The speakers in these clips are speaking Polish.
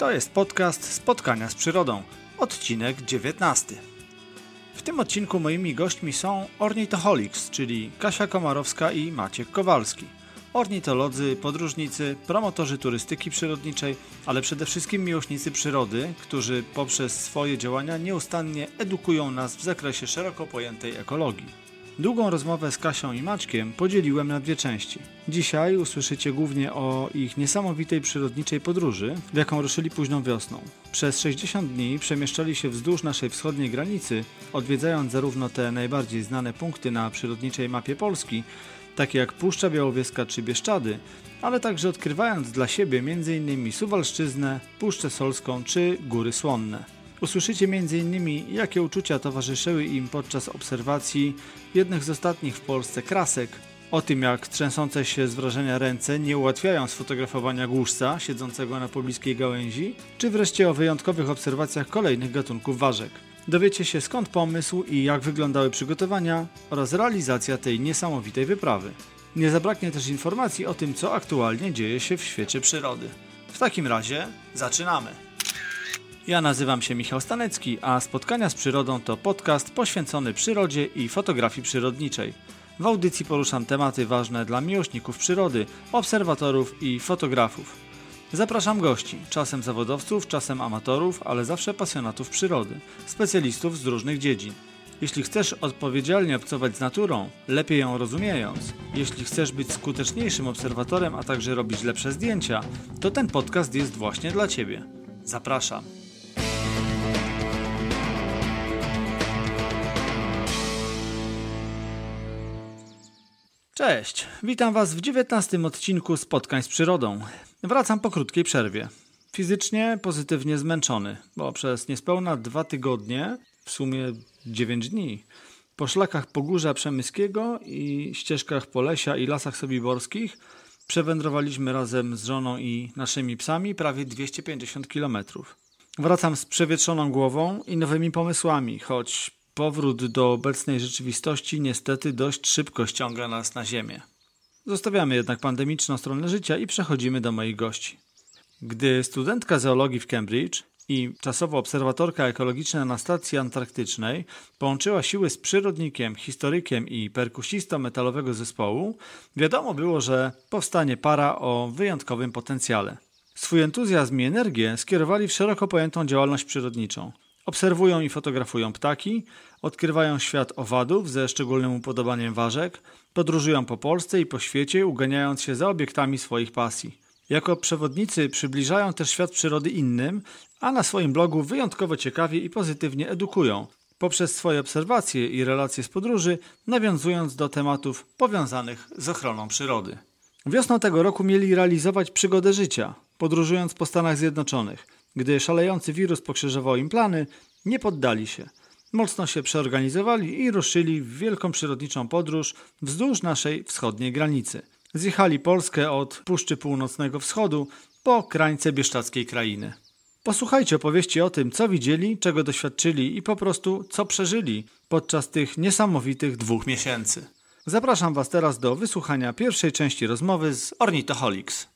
To jest podcast Spotkania z Przyrodą, odcinek 19. W tym odcinku moimi gośćmi są Ornithoholics, czyli Kasia Komarowska i Maciek Kowalski. Ornitolodzy, podróżnicy, promotorzy turystyki przyrodniczej, ale przede wszystkim miłośnicy przyrody, którzy poprzez swoje działania nieustannie edukują nas w zakresie szeroko pojętej ekologii. Długą rozmowę z Kasią i Maćkiem podzieliłem na dwie części. Dzisiaj usłyszycie głównie o ich niesamowitej przyrodniczej podróży, w jaką ruszyli późną wiosną. Przez 60 dni przemieszczali się wzdłuż naszej wschodniej granicy, odwiedzając zarówno te najbardziej znane punkty na przyrodniczej mapie Polski, takie jak Puszcza Białowieska czy Bieszczady, ale także odkrywając dla siebie m.in. Suwalszczyznę, Puszczę Solską czy Góry Słonne. Usłyszycie m.in. jakie uczucia towarzyszyły im podczas obserwacji jednych z ostatnich w Polsce krasek, o tym jak trzęsące się z wrażenia ręce nie ułatwiają sfotografowania głuszca siedzącego na pobliskiej gałęzi, czy wreszcie o wyjątkowych obserwacjach kolejnych gatunków ważek. Dowiecie się skąd pomysł i jak wyglądały przygotowania oraz realizacja tej niesamowitej wyprawy. Nie zabraknie też informacji o tym, co aktualnie dzieje się w świecie przyrody. W takim razie zaczynamy! Ja nazywam się Michał Stanecki, a Spotkania z Przyrodą to podcast poświęcony przyrodzie i fotografii przyrodniczej. W audycji poruszam tematy ważne dla miłośników przyrody, obserwatorów i fotografów. Zapraszam gości, czasem zawodowców, czasem amatorów, ale zawsze pasjonatów przyrody, specjalistów z różnych dziedzin. Jeśli chcesz odpowiedzialnie obcować z naturą, lepiej ją rozumiejąc, jeśli chcesz być skuteczniejszym obserwatorem, a także robić lepsze zdjęcia, to ten podcast jest właśnie dla Ciebie. Zapraszam. Cześć, witam Was w 19 odcinku Spotkań z Przyrodą. Wracam po krótkiej przerwie. Fizycznie pozytywnie zmęczony, bo przez niespełna dwa tygodnie, w sumie 9 dni, po szlakach Pogórza Przemyskiego i ścieżkach Polesia i lasach sobiborskich przewędrowaliśmy razem z żoną i naszymi psami prawie 250 km. Wracam z przewietrzoną głową i nowymi pomysłami, choć Powrót do obecnej rzeczywistości niestety dość szybko ściąga nas na ziemię. Zostawiamy jednak pandemiczną stronę życia i przechodzimy do moich gości. Gdy studentka zoologii w Cambridge i czasowo obserwatorka ekologiczna na stacji antarktycznej połączyła siły z przyrodnikiem, historykiem i perkusistą metalowego zespołu, wiadomo było, że powstanie para o wyjątkowym potencjale. Swój entuzjazm i energię skierowali w szeroko pojętą działalność przyrodniczą. Obserwują i fotografują ptaki, odkrywają świat owadów ze szczególnym upodobaniem ważek, podróżują po Polsce i po świecie, uganiając się za obiektami swoich pasji. Jako przewodnicy przybliżają też świat przyrody innym, a na swoim blogu wyjątkowo ciekawie i pozytywnie edukują, poprzez swoje obserwacje i relacje z podróży, nawiązując do tematów powiązanych z ochroną przyrody. Wiosną tego roku mieli realizować przygodę życia, podróżując po Stanach Zjednoczonych – gdy szalejący wirus pokrzyżował im plany, nie poddali się. Mocno się przeorganizowali i ruszyli w wielką przyrodniczą podróż wzdłuż naszej wschodniej granicy. Zjechali Polskę od Puszczy Północnego Wschodu po krańce bieszczackiej krainy. Posłuchajcie opowieści o tym, co widzieli, czego doświadczyli i po prostu co przeżyli podczas tych niesamowitych dwóch miesięcy. Zapraszam Was teraz do wysłuchania pierwszej części rozmowy z Ornithoholics.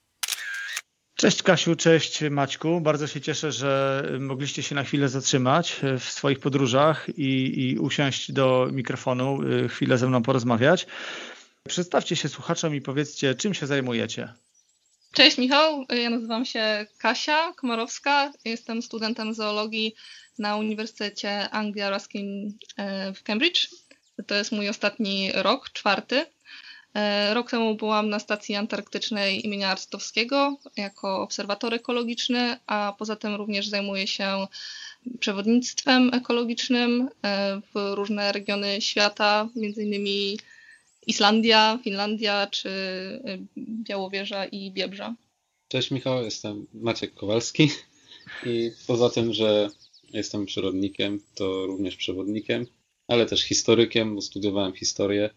Cześć Kasiu, cześć Maćku. Bardzo się cieszę, że mogliście się na chwilę zatrzymać w swoich podróżach i, i usiąść do mikrofonu, y, chwilę ze mną porozmawiać. Przedstawcie się słuchaczom i powiedzcie, czym się zajmujecie. Cześć Michał, ja nazywam się Kasia Komarowska, jestem studentem zoologii na Uniwersytecie Anglii Arabskiej e, w Cambridge. To jest mój ostatni rok, czwarty. E, rok temu byłam na stacji antarktycznej imienia Arcytowskiego jako obserwator ekologiczny, a poza tym również zajmuję się przewodnictwem ekologicznym e, w różne regiony świata, innymi Islandia, Finlandia czy e, Białowieża i Biebrza. Cześć Michał, jestem Maciek Kowalski i poza tym, że jestem przyrodnikiem, to również przewodnikiem, ale też historykiem, bo studiowałem historię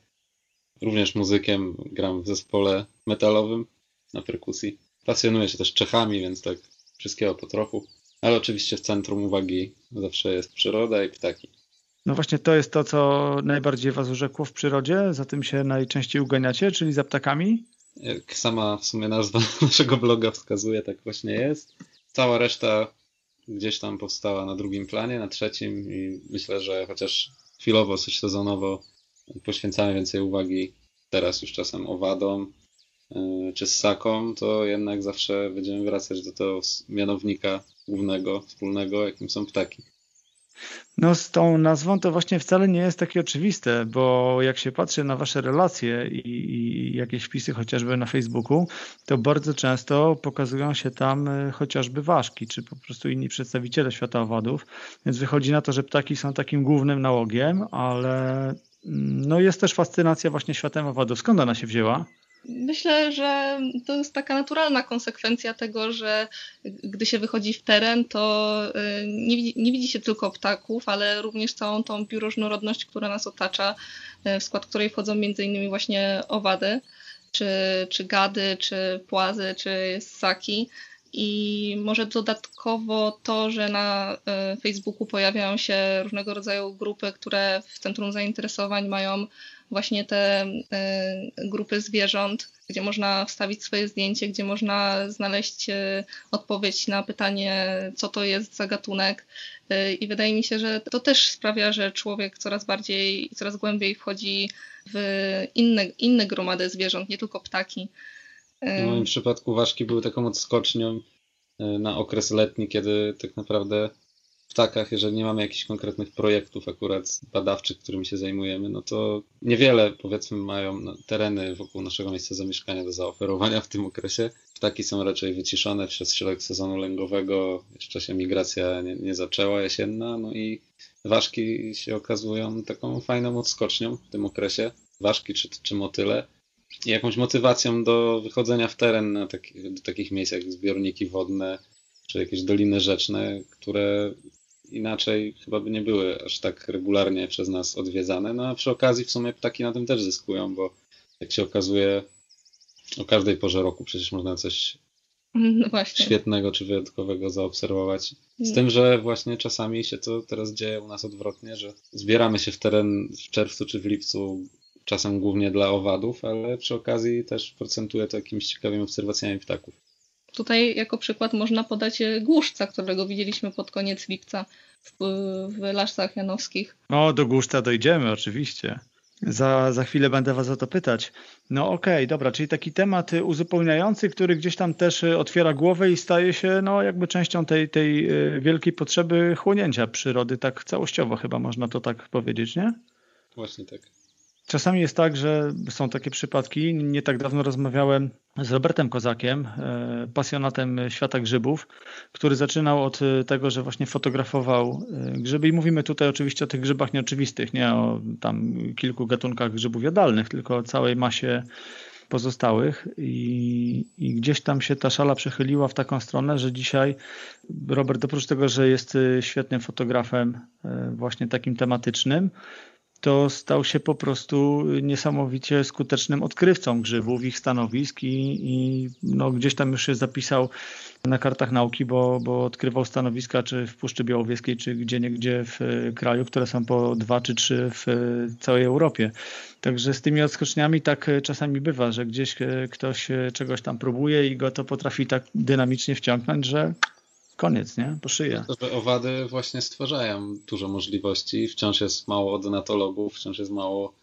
również muzykiem, gram w zespole metalowym na perkusji. Pasjonuję się też Czechami, więc tak wszystkiego po trochu. Ale oczywiście w centrum uwagi zawsze jest przyroda i ptaki. No właśnie to jest to, co najbardziej Was urzekło w przyrodzie, za tym się najczęściej uganiacie, czyli za ptakami? Jak sama w sumie nazwa naszego bloga wskazuje, tak właśnie jest. cała reszta gdzieś tam powstała na drugim planie, na trzecim i myślę, że chociaż chwilowo, coś sezonowo poświęcamy więcej uwagi teraz już czasem owadom yy, czy ssakom, to jednak zawsze będziemy wracać do tego mianownika głównego, wspólnego, jakim są ptaki. No z tą nazwą to właśnie wcale nie jest takie oczywiste, bo jak się patrzy na wasze relacje i, i, jakieś wpisy chociażby na Facebooku, to bardzo często pokazują się tam e, chociażby ważki, czy po prostu inni przedstawiciele świata owadów, więc wychodzi na to, że ptaki są takim głównym nałogiem, ale no jest też fascynacja właśnie światem owadów. Skąd ona się wzięła? Myślę, że to jest taka naturalna konsekwencja tego, że gdy się wychodzi w teren, to y, nie widzi, nie widzi się tylko ptaków, ale również całą tą bioróżnorodność, która nas otacza, y, w skład której wchodzą innymi właśnie owady, czy, czy gady, czy płazy, czy ssaki. I może dodatkowo to, że na y, Facebooku pojawiają się różnego rodzaju grupy, które w centrum zainteresowań mają właśnie te e, grupy zwierząt, gdzie można wstawić swoje zdjęcie, gdzie można znaleźć e, odpowiedź na pytanie, co to jest za gatunek. E, I wydaje mi się, że to też sprawia, że człowiek coraz bardziej i coraz głębiej wchodzi w inne, inne gromady zwierząt, nie tylko ptaki. W moim przypadku ważki były taką odskocznią na okres letni, kiedy tak naprawdę ptakach, jeżeli nie mamy jakichś konkretnych projektów akurat badawczych, którymi się zajmujemy, no to niewiele powiedzmy mają tereny wokół naszego miejsca zamieszkania do zaoferowania w tym okresie. Ptaki są raczej wyciszone przez środek sezonu lęgowego, jeszcze się migracja nie, nie zaczęła jesienna, no i ważki się okazują taką fajną odskocznią w tym okresie. Ważki czy, czy motyle jakąś motywacją do wychodzenia w teren na taki, do takich miejsc jak zbiorniki wodne, czy jakieś doliny rzeczne, które inaczej chyba by nie były aż tak regularnie przez nas odwiedzane. No a przy okazji w sumie ptaki na tym też zyskują, bo jak się okazuje, o każdej porze roku przecież można coś no świetnego czy wyjątkowego zaobserwować. Z tym, że właśnie czasami się to teraz dzieje u nas odwrotnie, że zbieramy się w teren w czerwcu czy w lipcu, czasem głównie dla owadów, ale przy okazji też procentuje to jakimiś ciekawymi obserwacjami ptaków. Tutaj jako przykład można podać e, głuszca, którego widzieliśmy pod koniec lipca w, w Laszcach Janowskich. O, do głuszca dojdziemy oczywiście. Za, za chwilę będę Was o to pytać. No okej, okay, dobra, czyli taki temat uzupełniający, który gdzieś tam też e, otwiera głowę i staje się no, jakby częścią tej, tej e, wielkiej potrzeby chłonięcia przyrody, tak całościowo chyba można to tak powiedzieć, nie? Właśnie tak. Czasami jest tak, że są takie przypadki. Nie tak dawno rozmawiałem z Robertem Kozakiem, e, pasjonatem świata grzybów, który zaczynał od tego, że właśnie fotografował e, grzyby i mówimy tutaj oczywiście o tych grzybach nieoczywistych, nie o tam kilku gatunkach grzybów jadalnych, tylko o całej masie pozostałych I, i, gdzieś tam się ta szala przechyliła w taką stronę, że dzisiaj Robert oprócz tego, że jest świetnym fotografem e, właśnie takim tematycznym, to stał się po prostu niesamowicie skutecznym odkrywcą grzybów, ich stanowisk i, i no, gdzieś tam już się zapisał na kartach nauki, bo, bo odkrywał stanowiska czy w Puszczy Białowieskiej, czy gdzie niegdzie w kraju, które są po dwa czy trzy w całej Europie. Także z tymi odskoczniami tak czasami bywa, że gdzieś ktoś czegoś tam próbuje i go to potrafi tak dynamicznie wciągnąć, że koniec, nie? Po szyję. To, że owady właśnie stwarzają dużo możliwości. Wciąż jest mało odonatologów, wciąż jest mało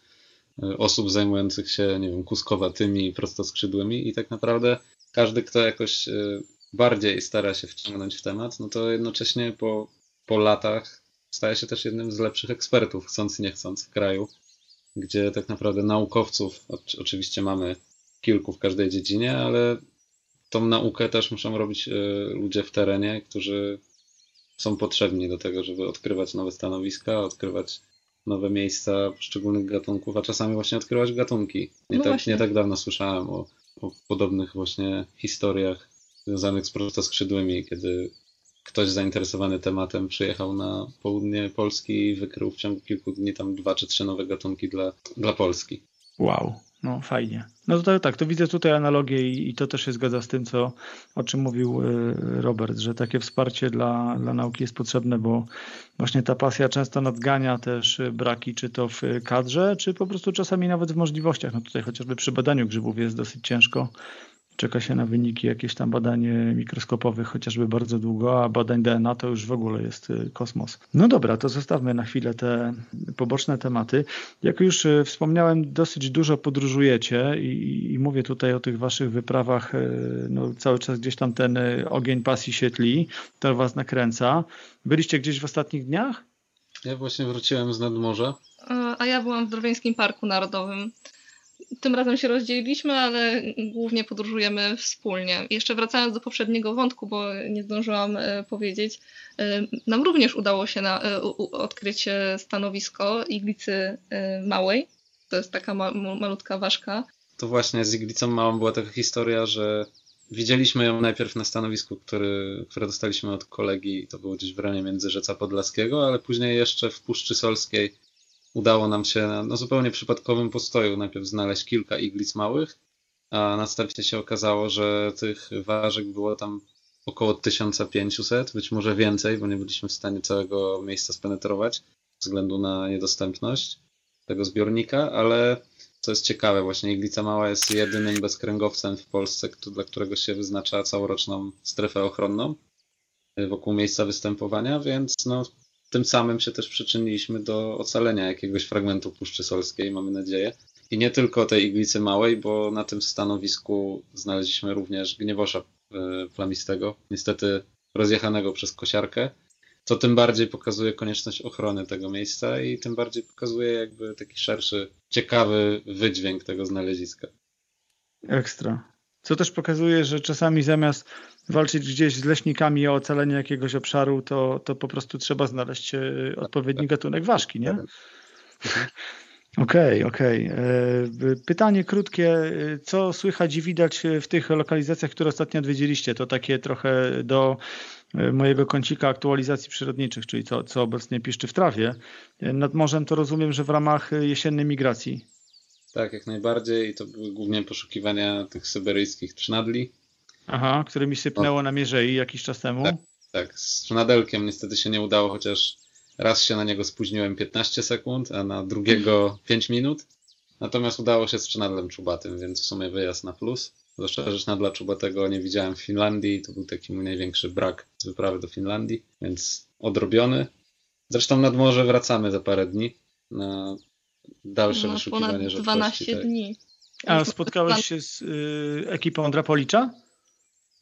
e, osób zajmujących się, nie wiem, kuskowatymi, prostoskrzydłymi i tak naprawdę każdy, kto jakoś e, bardziej stara się wciągnąć w temat, no to jednocześnie po, po latach staje się też jednym z lepszych ekspertów, chcąc nie chcąc, w kraju, gdzie tak naprawdę naukowców, oczywiście mamy kilku w każdej dziedzinie, ale tą naukę też muszą robić e, ludzie w terenie, którzy są potrzebni do tego, żeby odkrywać nowe stanowiska, odkrywać nowe miejsca poszczególnych gatunków, a czasami właśnie odkrywać gatunki. Nie, no tak, nie tak dawno słyszałem o, o podobnych właśnie historiach związanych z prostoskrzydłymi, kiedy ktoś zainteresowany tematem przyjechał na południe Polski i wykrył w ciągu kilku dni tam dwa czy trzy nowe gatunki dla, dla Polski. Wow. No fajnie. No to tak, to widzę tutaj analogię i, i, to też się zgadza z tym, co, o czym mówił y, Robert, że takie wsparcie dla, dla nauki jest potrzebne, bo właśnie ta pasja często nadgania też braki, czy to w kadrze, czy po prostu czasami nawet w możliwościach. No tutaj chociażby przy badaniu grzybów jest dosyć ciężko czeka się na wyniki jakieś tam badań mikroskopowych, chociażby bardzo długo, a badań DNA to już w ogóle jest y, kosmos. No dobra, to zostawmy na chwilę te poboczne tematy. Jak już y, wspomniałem, dosyć dużo podróżujecie i, i mówię tutaj o tych waszych wyprawach, y, no cały czas gdzieś tam ten ogień pasji się tli, to was nakręca. Byliście gdzieś w ostatnich dniach? Ja właśnie wróciłem z nadmorza. A ja byłam w Drwieńskim Parku Narodowym tym razem się rozdzieliliśmy, ale głównie podróżujemy wspólnie. Jeszcze wracając do poprzedniego wątku, bo nie zdążyłam e, powiedzieć, e, nam również udało się na, e, odkryć stanowisko iglicy małej. To jest taka ma, malutka ważka. To właśnie z iglicą małą była taka historia, że widzieliśmy ją najpierw na stanowisku, który, które dostaliśmy od kolegi, to było gdzieś w rejonie Międzyrzeca Podlaskiego, ale później jeszcze w Puszczy Solskiej udało nam się na no, zupełnie przypadkowym postoju najpierw znaleźć kilka iglic małych, a następnie się okazało, że tych ważek było tam około 1500, być może więcej, bo nie byliśmy w stanie całego miejsca spenetrować ze względu na niedostępność tego zbiornika, ale co jest ciekawe, właśnie Iglica Mała jest jedynym bezkręgowcem w Polsce, dla którego się wyznacza całoroczną strefę ochronną wokół miejsca występowania, więc no, tym samym się też przyczyniliśmy do ocalenia jakiegoś fragmentu Puszczy Solskiej, mamy nadzieję. I nie tylko tej iglicy małej, bo na tym stanowisku znaleźliśmy również gniewosza e, plamistego, niestety rozjechanego przez kosiarkę, co tym bardziej pokazuje konieczność ochrony tego miejsca i tym bardziej pokazuje jakby taki szerszy, ciekawy wydźwięk tego znaleziska. Ekstra. Co też pokazuje, że czasami zamiast walczyć gdzieś z leśnikami o ocalenie jakiegoś obszaru, to, to po prostu trzeba znaleźć e, odpowiedni gatunek ważki, nie? Okej, okay, okej. Okay. E, pytanie krótkie. E, co słychać i widać w tych lokalizacjach, które ostatnio odwiedziliście? To takie trochę do mojego kącika aktualizacji przyrodniczych, czyli co, co obecnie piszczy w trawie. Nad morzem to rozumiem, że w ramach jesiennej migracji. Tak, jak najbardziej. I to były głównie poszukiwania tych syberyjskich trznadli. Aha, którymi sypnęło na Mierzei jakiś czas temu. Tak, tak, z trznadelkiem niestety się nie udało, chociaż raz się na niego spóźniłem 15 sekund, a na drugiego 5 minut. Natomiast udało się z trzynadlem czubatym, więc w sumie wyjazd na plus. Zwłaszcza, że trzynadla czubatego nie widziałem w Finlandii. To był taki mój największy brak z wyprawy do Finlandii, więc odrobiony. Zresztą nad morze wracamy za parę dni na dalsze no, wyszukiwanie ponad 12 tak. dni. A spotkałeś się z y, ekipą Drapolicza?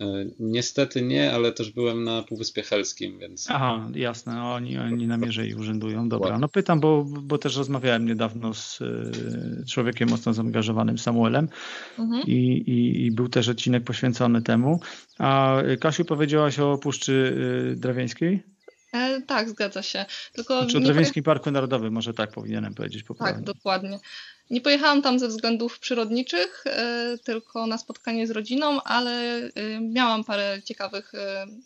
Y, niestety nie, ale też byłem na Półwyspie Helskim, więc... Aha, jasne, oni, oni na mierzei urzędują. Dobra, no pytam, bo, bo też rozmawiałem niedawno z y, człowiekiem mocno zaangażowanym, Samuelem mhm. i, i, i, był też odcinek poświęcony temu. A Kasiu, powiedziałaś o Puszczy y, Drawiańskiej? E, tak, zgadza się. Tylko znaczy o Drewińskim Parku Narodowym, może tak powinienem powiedzieć poprawnie. Tak, dokładnie. Nie pojechałam tam ze względów przyrodniczych, e, tylko na spotkanie z rodziną, ale e, miałam parę ciekawych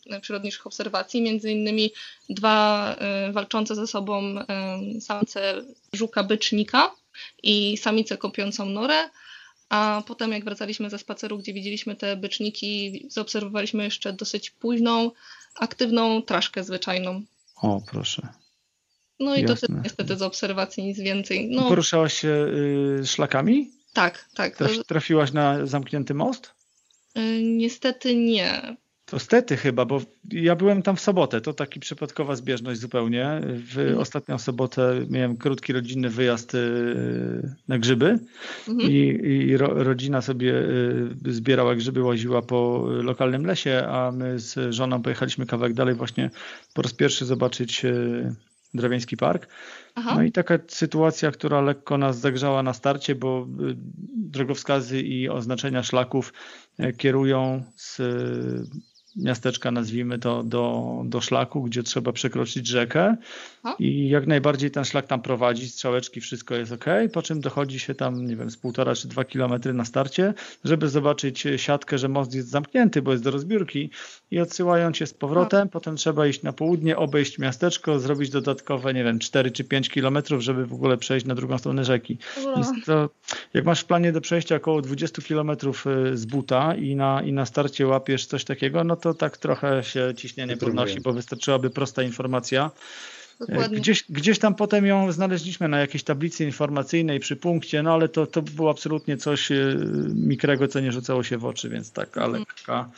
e, przyrodniczych obserwacji, między innymi dwa e, walczące ze sobą e, samce żuka bycznika i samicę kopiącą norę. A potem, jak wracaliśmy ze spaceru, gdzie widzieliśmy te byczniki, zaobserwowaliśmy jeszcze dosyć późną aktywną traszkę zwyczajną. O, proszę. No i Jasne. to też niestety z obserwacji nic więcej. No, Poruszałaś się y, szlakami? Tak, tak. trafiłaś na zamknięty most? Y, niestety nie. To stety chyba, bo ja byłem tam w sobotę, to taki przypadkowa zbieżność zupełnie. W mhm. ostatnią sobotę miałem krótki rodzinny wyjazd y, na grzyby mhm. i, i ro, rodzina sobie y, zbierała grzyby, łaziła po lokalnym lesie, a my z żoną pojechaliśmy kawałek dalej właśnie po raz pierwszy zobaczyć y, Drawiański Park. Aha. No i taka sytuacja, która lekko nas zagrzała na starcie, bo drogowskazy i oznaczenia szlaków kierują z miasteczka, nazwijmy to, do, do szlaku, gdzie trzeba przekroczyć rzekę. I jak najbardziej ten szlak tam prowadzi, strzałeczki, wszystko jest ok, po czym dochodzi się tam, nie wiem, z półtora czy dwa kilometry na starcie, żeby zobaczyć siatkę, że most jest zamknięty, bo jest do rozbiórki. I odsyłają cię z powrotem, potem trzeba iść na południe, obejść miasteczko, zrobić dodatkowe, nie wiem, 4 czy 5 kilometrów, żeby w ogóle przejść na drugą stronę rzeki. Więc to, jak masz w planie do przejścia około 20 kilometrów y, z buta i na, i na starcie łapiesz coś takiego, no to tak trochę się ciśnienie podnosi, bo wystarczyłaby prosta informacja dokładnie. Gdzieś, gdzieś tam potem ją znaleźliśmy na jakiejś tablicy informacyjnej przy punkcie, no ale to, to było absolutnie coś e, mikrego, co nie rzucało się w oczy, więc taka Mhm. lekka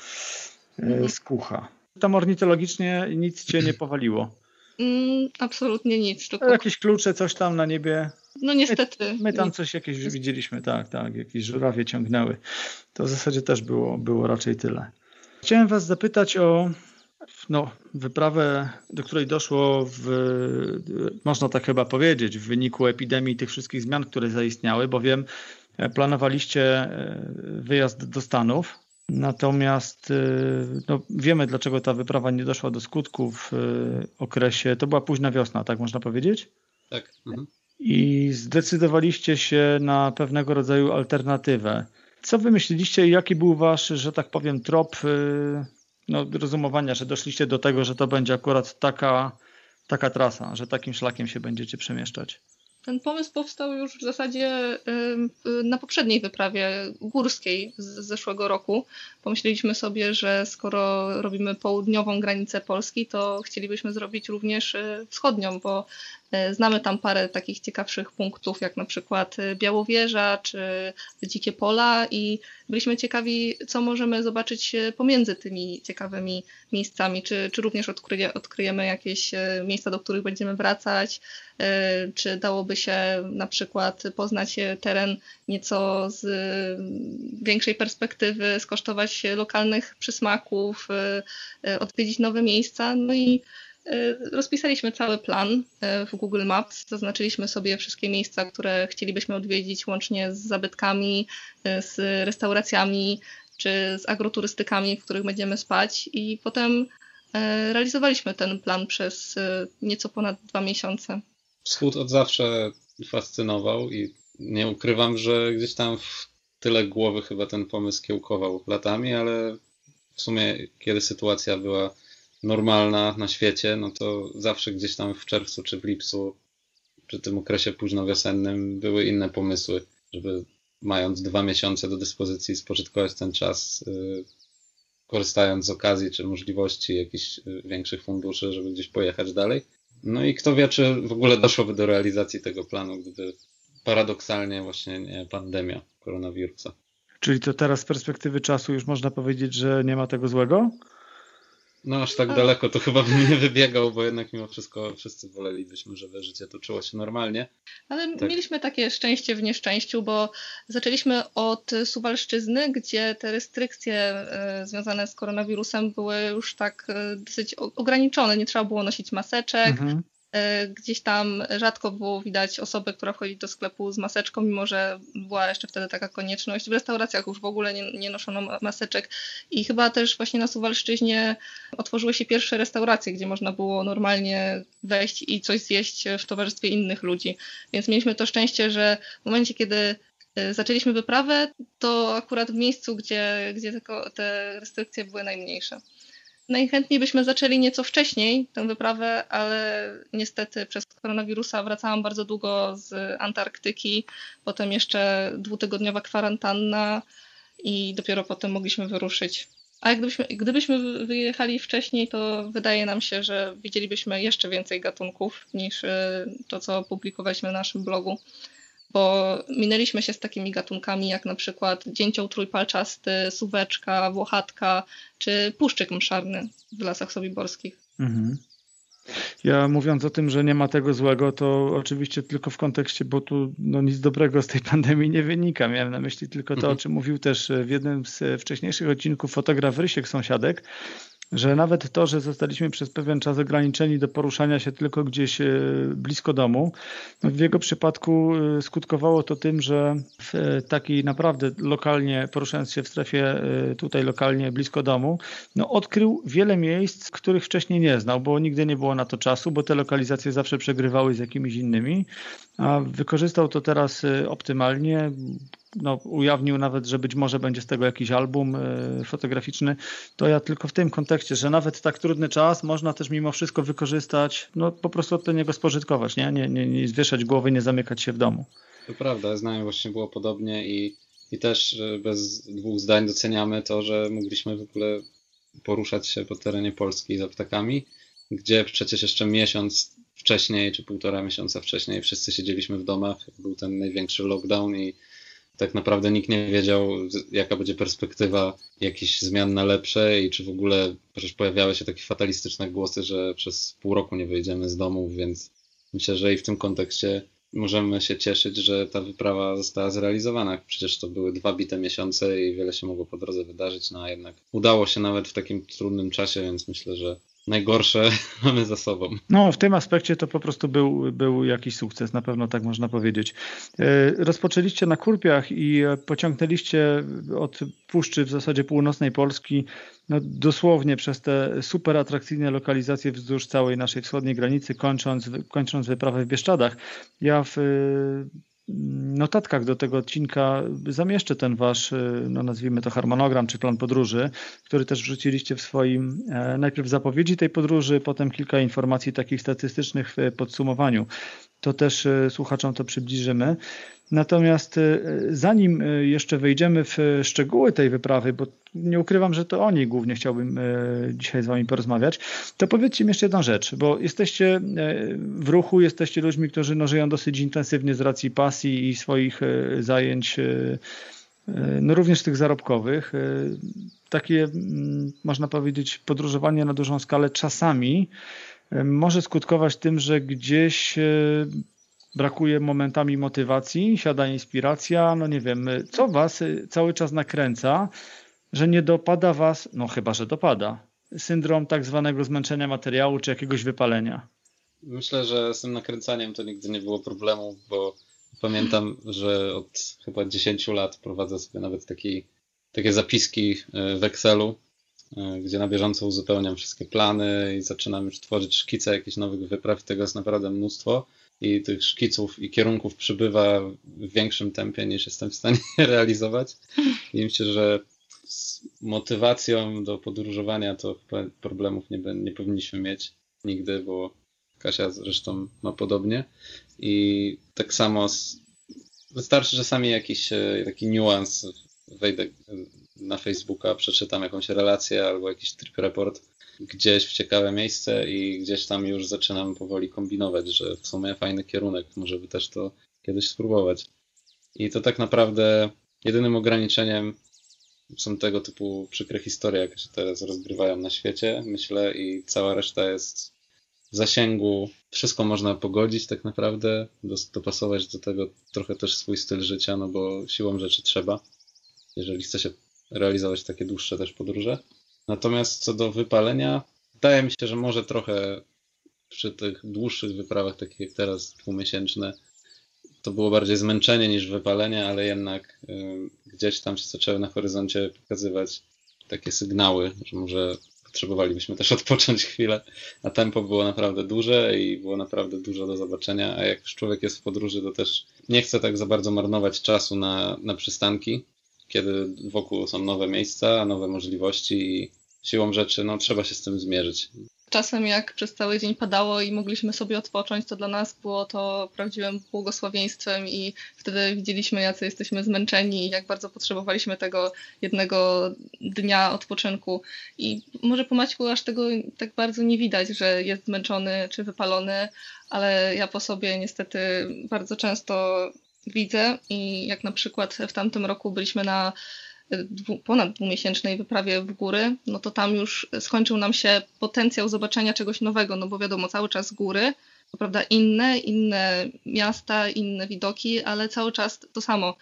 e, skucha. Tam ornitologicznie nic cię nie powaliło. Mm, absolutnie nic, tylko Jakieś klucze, coś tam na niebie. no niestety. My tam nic. coś jakieś widzieliśmy, tak, tak, jakieś żurawie ciągnęły. To w zasadzie też było, było raczej tyle. Chciałem was zapytać o no, wyprawę, do której doszło w, można tak chyba powiedzieć, w wyniku epidemii tych wszystkich zmian, które zaistniały, bowiem e, planowaliście e, wyjazd do Stanów. Natomiast e, no, wiemy, dlaczego ta wyprawa nie doszła do skutku w okresie. To była późna wiosna, tak można powiedzieć? Tak. Mhm. i zdecydowaliście się na pewnego rodzaju alternatywę. Co wymyśliliście i jaki był wasz, że tak powiem, trop y, no, rozumowania, że doszliście do tego, że to będzie akurat taka, taka trasa, że takim szlakiem się będziecie przemieszczać? Ten pomysł powstał już w zasadzie na poprzedniej wyprawie górskiej z zeszłego roku. Pomyśleliśmy sobie, że skoro robimy południową granicę Polski, to chcielibyśmy zrobić również y, wschodnią, bo znamy tam parę takich ciekawszych punktów, jak na przykład y, Białowieża czy Dzikie Pola i byliśmy ciekawi, co możemy zobaczyć y, pomiędzy tymi ciekawymi miejscami, czy, czy również odkryje, odkryjemy jakieś miejsca, do których będziemy wracać, czy dałoby się na przykład poznać e, teren nieco z większej perspektywy, skosztować lokalnych przysmaków, odwiedzić nowe miejsca. No i rozpisaliśmy cały plan y, w Google Maps, zaznaczyliśmy sobie wszystkie miejsca, które chcielibyśmy odwiedzić, łącznie z zabytkami, y, z restauracjami czy z agroturystykami, w których będziemy spać i potem realizowaliśmy ten plan przez nieco ponad dwa miesiące. Wschód od zawsze fascynował i nie ukrywam, że gdzieś tam w tyle głowy chyba ten pomysł kiełkował latami, ale w sumie kiedy sytuacja była normalna na świecie, no to zawsze gdzieś tam w czerwcu czy w lipcu, przy tym okresie późnowiosennym były inne pomysły, żeby mając dwa miesiące do dyspozycji spożytkować ten czas, yy, korzystając z okazji czy możliwości jakichś yy, większych funduszy, żeby gdzieś pojechać dalej. No i kto wie, czy w ogóle doszłoby do realizacji tego planu, gdyby paradoksalnie właśnie nie pandemia koronawirusa. Czyli to teraz z perspektywy czasu już można powiedzieć, że nie ma tego złego? No aż tak daleko to chyba bym nie wybiegał, bo jednak mimo wszystko wszyscy wolelibyśmy, żeby życie toczyło się normalnie. Ale Tak. mieliśmy takie szczęście w nieszczęściu, bo zaczęliśmy od Suwalszczyzny, gdzie te restrykcje e, związane z koronawirusem były już tak e, dosyć ograniczone. Nie trzeba było nosić maseczek. Mhm. E, Gdzieś tam rzadko było widać osobę, która wchodzi do sklepu z maseczką, mimo że była jeszcze wtedy taka konieczność. W restauracjach już w ogóle nie, nie noszono ma- maseczek i chyba też właśnie na Suwalszczyźnie otworzyły się pierwsze restauracje, gdzie można było normalnie wejść i coś zjeść w towarzystwie innych ludzi. Więc mieliśmy to szczęście, że w momencie, kiedy e, zaczęliśmy wyprawę, to akurat w miejscu, gdzie, gdzie te restrykcje były najmniejsze. Najchętniej byśmy zaczęli nieco wcześniej tę wyprawę, ale niestety przez koronawirusa wracałam bardzo długo z Antarktyki, potem jeszcze dwutygodniowa kwarantanna i dopiero potem mogliśmy wyruszyć. A gdybyśmy, gdybyśmy wy- wyjechali wcześniej, to wydaje nam się, że widzielibyśmy jeszcze więcej gatunków niż y, to, co publikowaliśmy na naszym blogu. Bo minęliśmy się z takimi gatunkami jak na przykład dzięcioł trójpalczasty, suweczka, włochatka czy puszczyk mszarny w lasach sobiborskich. Mhm. Ja mówiąc o tym, że nie ma tego złego, to oczywiście tylko w kontekście, bo tu no, nic dobrego z tej pandemii nie wynika. Miałem na myśli tylko to, o czym mówił też w jednym z wcześniejszych odcinków fotograf Rysiek Sąsiadek, że nawet to, że zostaliśmy przez pewien czas ograniczeni do poruszania się tylko gdzieś e, blisko domu, w jego przypadku e, skutkowało to tym, że w e, taki naprawdę lokalnie, poruszając się w strefie tutaj lokalnie blisko domu, no odkrył wiele miejsc, których wcześniej nie znał, bo nigdy nie było na to czasu, bo te lokalizacje zawsze przegrywały z jakimiś innymi, a wykorzystał to teraz optymalnie. No, ujawnił nawet, że być może będzie z tego jakiś album e, fotograficzny. To ja tylko w tym kontekście, że nawet tak trudny czas można też mimo wszystko wykorzystać, no po prostu od niego spożytkować, nie? Nie, nie, nie zwieszać głowy, nie zamykać się w domu. To prawda, z nami właśnie było podobnie i, i też e, bez dwóch zdań doceniamy to, że mogliśmy w ogóle poruszać się po terenie Polski za ptakami, gdzie przecież jeszcze miesiąc wcześniej, czy półtora miesiąca wcześniej. Wszyscy siedzieliśmy w domach, był ten największy lockdown i tak naprawdę nikt nie wiedział, jaka będzie perspektywa jakichś zmian na lepsze i czy w ogóle, przecież pojawiały się takie fatalistyczne głosy, że przez pół roku nie wyjdziemy z domu, więc myślę, że i w tym kontekście możemy się cieszyć, że ta wyprawa została zrealizowana. Przecież to były dwa bite miesiące i wiele się mogło po drodze wydarzyć, no a jednak udało się nawet w takim trudnym czasie, więc myślę, że najgorsze mamy za sobą. No, w tym aspekcie to po prostu był, był jakiś sukces, na pewno tak można powiedzieć. E, rozpoczęliście na Kurpiach i pociągnęliście od Puszczy w zasadzie północnej Polski no, dosłownie przez te super atrakcyjne lokalizacje wzdłuż całej naszej wschodniej granicy, kończąc, kończąc wyprawę w Bieszczadach. Ja w notatkach do tego odcinka zamieszczę ten wasz, y, no nazwijmy to harmonogram czy plan podróży, który też wrzuciliście w swoim e, najpierw zapowiedzi tej podróży, potem kilka informacji takich statystycznych w podsumowaniu. To też y, słuchaczom to przybliżymy. Natomiast y, zanim y, jeszcze wejdziemy w szczegóły tej wyprawy, bo nie ukrywam, że to o niej głównie chciałbym dzisiaj z Wami porozmawiać, to powiedzcie mi jeszcze jedną rzecz, bo jesteście w ruchu, jesteście ludźmi, którzy no, żyją dosyć intensywnie z racji pasji i swoich zajęć, no również tych zarobkowych. Takie, mm, można powiedzieć, podróżowanie na dużą skalę czasami może skutkować tym, że gdzieś brakuje momentami motywacji, siada inspiracja, no nie wiem, co was cały czas nakręca, że nie dopada was, no chyba, że dopada, syndrom tak zwanego zmęczenia materiału czy jakiegoś wypalenia? Myślę, że z tym nakręcaniem to nigdy nie było problemu, bo pamiętam, że od chyba 10 lat prowadzę sobie nawet taki, takie zapiski e, w Excelu, e, gdzie na bieżąco uzupełniam wszystkie plany i zaczynam już tworzyć szkice jakichś nowych wypraw. Tego jest naprawdę mnóstwo i tych szkiców i kierunków przybywa w większym tempie niż jestem w stanie realizować. I myślę, że z motywacją do podróżowania to problemów nie, nie powinniśmy mieć nigdy, bo Kasia zresztą ma podobnie. I tak samo z, wystarczy czasami jakiś e, taki niuans, wejdę na Facebooka, przeczytam jakąś relację albo jakiś trip report gdzieś w ciekawe miejsce i gdzieś tam już zaczynam powoli kombinować, że w sumie fajny kierunek, może by też to kiedyś spróbować. I to tak naprawdę jedynym ograniczeniem są tego typu przykre historie, jakie się teraz rozgrywają na świecie, myślę, i cała reszta jest w zasięgu. Wszystko można pogodzić tak naprawdę, dopasować do tego trochę też swój styl życia, no bo siłą rzeczy trzeba, jeżeli chce się realizować takie dłuższe też podróże. Natomiast co do wypalenia, wydaje mi się, że może trochę przy tych dłuższych wyprawach, takich jak teraz, dwumiesięczne, to było bardziej zmęczenie niż wypalenie, ale jednak y, gdzieś tam się zaczęły na horyzoncie pokazywać takie sygnały, że może potrzebowalibyśmy też odpocząć chwilę, a tempo było naprawdę duże i było naprawdę dużo do zobaczenia, a jak człowiek jest w podróży, to też nie chce tak za bardzo marnować czasu na, na przystanki, kiedy wokół są nowe miejsca, nowe możliwości i siłą rzeczy no, trzeba się z tym zmierzyć. Czasem jak przez cały dzień padało i mogliśmy sobie odpocząć, to dla nas było to prawdziwym błogosławieństwem i wtedy widzieliśmy, jacy jesteśmy zmęczeni i jak bardzo potrzebowaliśmy tego jednego dnia odpoczynku. I może po Maćku aż tego tak bardzo nie widać, że jest zmęczony czy wypalony, ale ja po sobie niestety bardzo często widzę i jak na przykład w tamtym roku byliśmy na dwu, ponad dwumiesięcznej wyprawie w góry, no to tam już skończył nam się potencjał zobaczenia czegoś nowego, no bo wiadomo, cały czas góry, to prawda inne, inne miasta, inne widoki, ale cały czas to samo.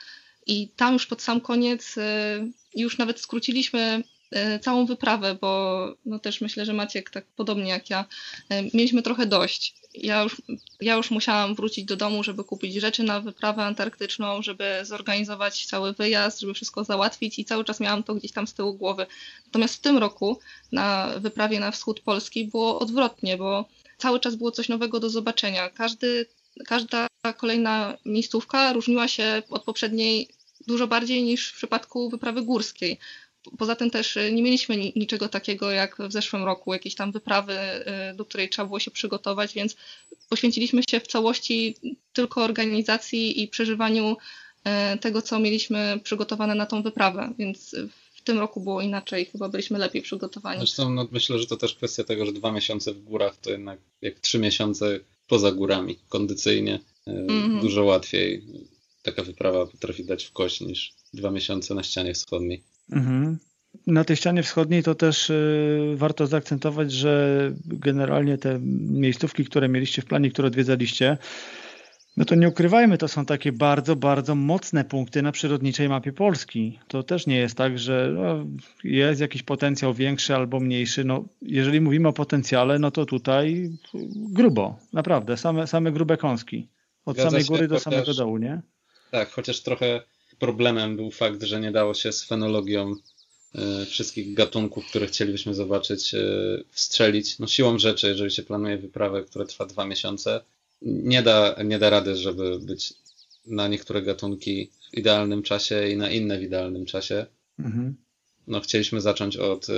I tam już pod sam koniec y, już nawet skróciliśmy y, całą wyprawę, bo no też myślę, że Maciek tak podobnie jak ja, mieliśmy trochę dość ja już, ja już musiałam wrócić do domu, żeby kupić rzeczy na wyprawę antarktyczną, żeby zorganizować cały wyjazd, żeby wszystko załatwić i cały czas miałam to gdzieś tam z tyłu głowy. Natomiast w tym roku na wyprawie na wschód Polski było odwrotnie, bo cały czas było coś nowego do zobaczenia. Każdy, każda kolejna miejscówka różniła się od poprzedniej dużo bardziej niż w przypadku wyprawy górskiej. Poza tym też y, nie mieliśmy niczego takiego jak w zeszłym roku, jakiejś tam wyprawy, y, do której trzeba było się przygotować, więc poświęciliśmy się w całości tylko organizacji i przeżywaniu y, tego, co mieliśmy przygotowane na tą wyprawę, więc w tym roku było inaczej, chyba byliśmy lepiej przygotowani. Zresztą no, myślę, że to też kwestia tego, że dwa miesiące w górach to jednak jak trzy miesiące poza górami, kondycyjnie, mm -hmm. dużo łatwiej. Taka wyprawa potrafi dać w kość niż dwa miesiące na ścianie wschodniej. Mhm. Na tej ścianie wschodniej to też y, warto zaakcentować, że generalnie te miejscówki, które mieliście w planie, które odwiedzaliście, no to nie ukrywajmy, to są takie bardzo, bardzo mocne punkty na przyrodniczej mapie Polski. To też nie jest tak, że no, jest jakiś potencjał większy albo mniejszy. No, jeżeli mówimy o potencjale, no to tutaj grubo, naprawdę, same, same grube kąski. Od Zgadza samej góry do chociaż, samego dołu, nie? Tak, chociaż trochę problemem był fakt, że nie dało się z fenologią y, wszystkich gatunków, które chcielibyśmy zobaczyć, y, wstrzelić. No siłą rzeczy, jeżeli się planuje wyprawę, która trwa dwa miesiące, nie da, nie da rady, żeby być na niektóre gatunki w idealnym czasie i na inne w idealnym czasie. Mhm. No, chcieliśmy zacząć od y,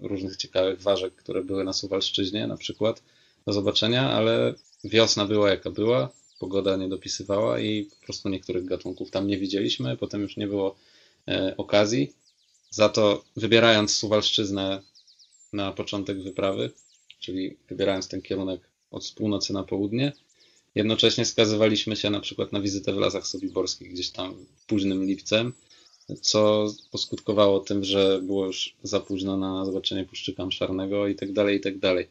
różnych ciekawych ważek, które były na Suwalszczyźnie na przykład do zobaczenia, ale wiosna była jaka była, pogoda nie dopisywała i po prostu niektórych gatunków tam nie widzieliśmy, potem już nie było e, okazji. Za to wybierając Suwalszczyznę na początek wyprawy, czyli wybierając ten kierunek od północy na południe, Jednocześnie skazywaliśmy się na przykład na wizytę w Lasach Sobiborskich gdzieś tam późnym lipcem, co poskutkowało tym, że było już za późno na zobaczenie puszczyka szarnego i tak dalej, i tak dalej.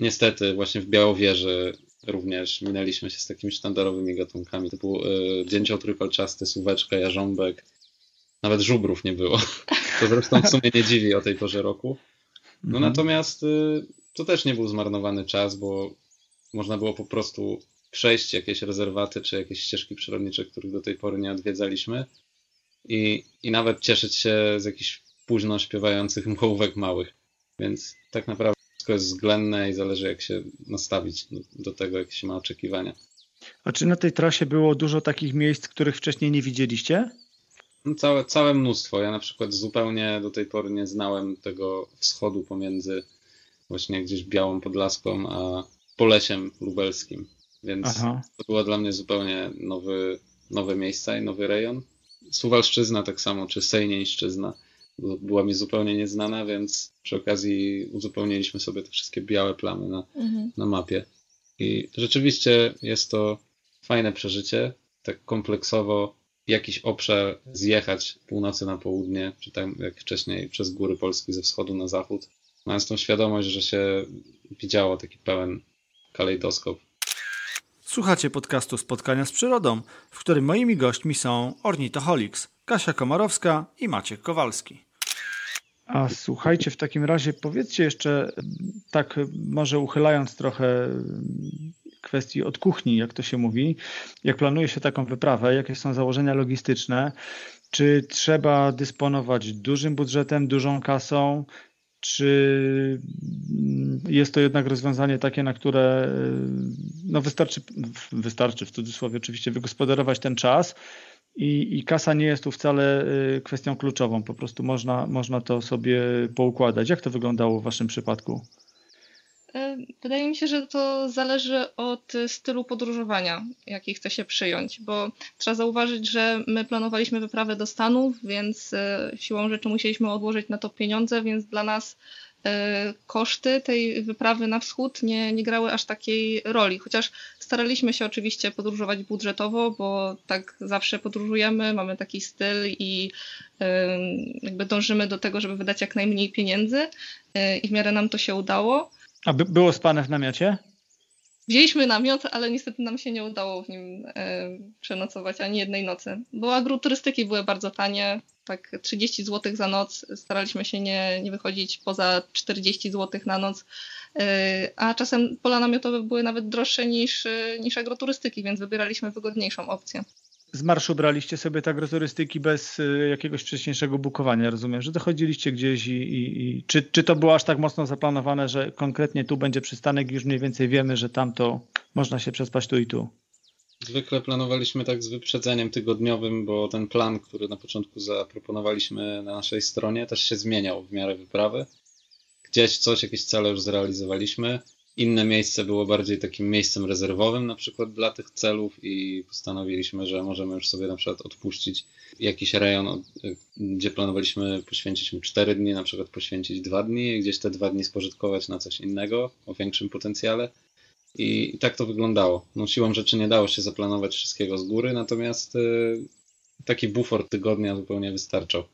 Niestety właśnie w Białowieży również minęliśmy się z takimi sztandarowymi gatunkami typu y, dzięcioł trójpalczasty, suweczka, jarząbek, nawet żubrów nie było. To zresztą w sumie nie dziwi o tej porze roku. No mhm. natomiast y, to też nie był zmarnowany czas, bo można było po prostu przejść jakieś rezerwaty czy jakieś ścieżki przyrodnicze, których do tej pory nie odwiedzaliśmy i, i nawet cieszyć się z jakichś późno śpiewających mchówek małych. Więc tak naprawdę wszystko jest względne i zależy jak się nastawić do, do tego, jakie się ma oczekiwania. A czy na tej trasie było dużo takich miejsc, których wcześniej nie widzieliście? No całe, całe mnóstwo. Ja na przykład zupełnie do tej pory nie znałem tego wschodu pomiędzy właśnie gdzieś Białą Podlaską a Polesiem Lubelskim. Więc Aha. to było dla mnie zupełnie nowy, nowe miejsce i nowy rejon. Suwalszczyzna tak samo, czy Sejnieńszczyzna była mi zupełnie nieznana, więc przy okazji uzupełniliśmy sobie te wszystkie białe plamy na, mhm. na mapie. I rzeczywiście jest to fajne przeżycie, tak kompleksowo jakiś obszar zjechać północy na południe, czy tak jak wcześniej przez góry Polski ze wschodu na zachód, mając tą świadomość, że się widziało taki pełen kalejdoskop Słuchacie podcastu Spotkania z Przyrodą, w którym moimi gośćmi są Ornitoholics, Kasia Komarowska i Maciek Kowalski. A słuchajcie, w takim razie powiedzcie jeszcze, tak może uchylając trochę kwestii od kuchni, jak to się mówi, jak planuje się taką wyprawę, jakie są założenia logistyczne, czy trzeba dysponować dużym budżetem, dużą kasą, czy jest to jednak rozwiązanie takie, na które no wystarczy, wystarczy w cudzysłowie oczywiście wygospodarować ten czas i, i kasa nie jest tu wcale y, kwestią kluczową, po prostu można, można to sobie poukładać. Jak to wyglądało w Waszym przypadku? E, wydaje mi się, że to zależy od stylu podróżowania, jaki chce się przyjąć, bo trzeba zauważyć, że my planowaliśmy wyprawę do Stanów, więc e, siłą rzeczy musieliśmy odłożyć na to pieniądze, więc dla nas koszty tej wyprawy na wschód nie, nie grały aż takiej roli. Chociaż staraliśmy się oczywiście podróżować budżetowo, bo tak zawsze podróżujemy, mamy taki styl i jakby dążymy do tego, żeby wydać jak najmniej pieniędzy i w miarę nam to się udało. A by, było spane w namiocie? Wzięliśmy namiot, ale niestety nam się nie udało w nim e, przenocować ani jednej nocy. Bo agroturystyki były bardzo tanie, tak 30 zł za noc. Staraliśmy się nie, nie wychodzić poza 40 zł na noc. E, a czasem pola namiotowe były nawet droższe niż, niż agroturystyki, więc wybieraliśmy wygodniejszą opcję z marszu braliście sobie tak turystyki bez y, jakiegoś wcześniejszego bukowania, rozumiem, że dochodziliście gdzieś i, i, i, czy, czy to było aż tak mocno zaplanowane, że konkretnie tu będzie przystanek już mniej więcej wiemy, że tam to można się przespać tu i tu? Zwykle planowaliśmy tak z wyprzedzeniem tygodniowym, bo ten plan, który na początku zaproponowaliśmy na naszej stronie, też się zmieniał w miarę wyprawy. Gdzieś coś, jakieś cele już zrealizowaliśmy, inne miejsce było bardziej takim miejscem rezerwowym na przykład dla tych celów i postanowiliśmy, że możemy już sobie na przykład odpuścić jakiś rejon, gdzie planowaliśmy poświęcić mu 4 dni, na przykład poświęcić 2 dni gdzieś te 2 dni spożytkować na coś innego o większym potencjale. I, I, tak to wyglądało. No, siłą rzeczy nie dało się zaplanować wszystkiego z góry, natomiast y, taki bufor tygodnia zupełnie wystarczał.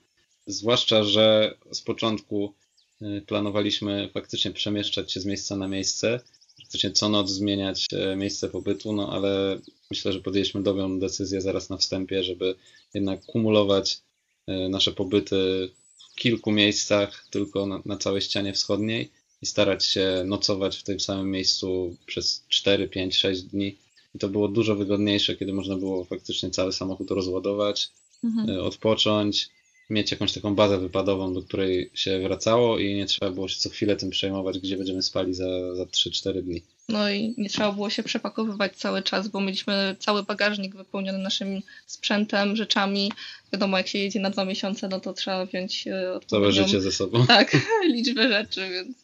Zwłaszcza, że z początku y, planowaliśmy faktycznie przemieszczać się z miejsca na miejsce, faktycznie co noc zmieniać y, miejsce pobytu, no ale myślę, że podjęliśmy dobrą decyzję zaraz na wstępie, żeby jednak kumulować y, nasze pobyty w kilku miejscach, tylko na, na całej ścianie wschodniej i starać się nocować w tym samym miejscu przez 4, 5, 6 dni. I to było dużo wygodniejsze, kiedy można było faktycznie cały samochód rozładować, mhm. E, odpocząć, mieć jakąś taką bazę wypadową, do której się wracało i nie trzeba było się co chwilę tym przejmować, gdzie będziemy spali za, za 3-4 dni. No i nie trzeba było się przepakowywać cały czas, bo mieliśmy cały bagażnik wypełniony naszym sprzętem, rzeczami. Wiadomo, jak się jedzie na dwa miesiące, no to trzeba wziąć e, odpowiednią... Całe życie ze sobą. Tak, liczbę rzeczy, więc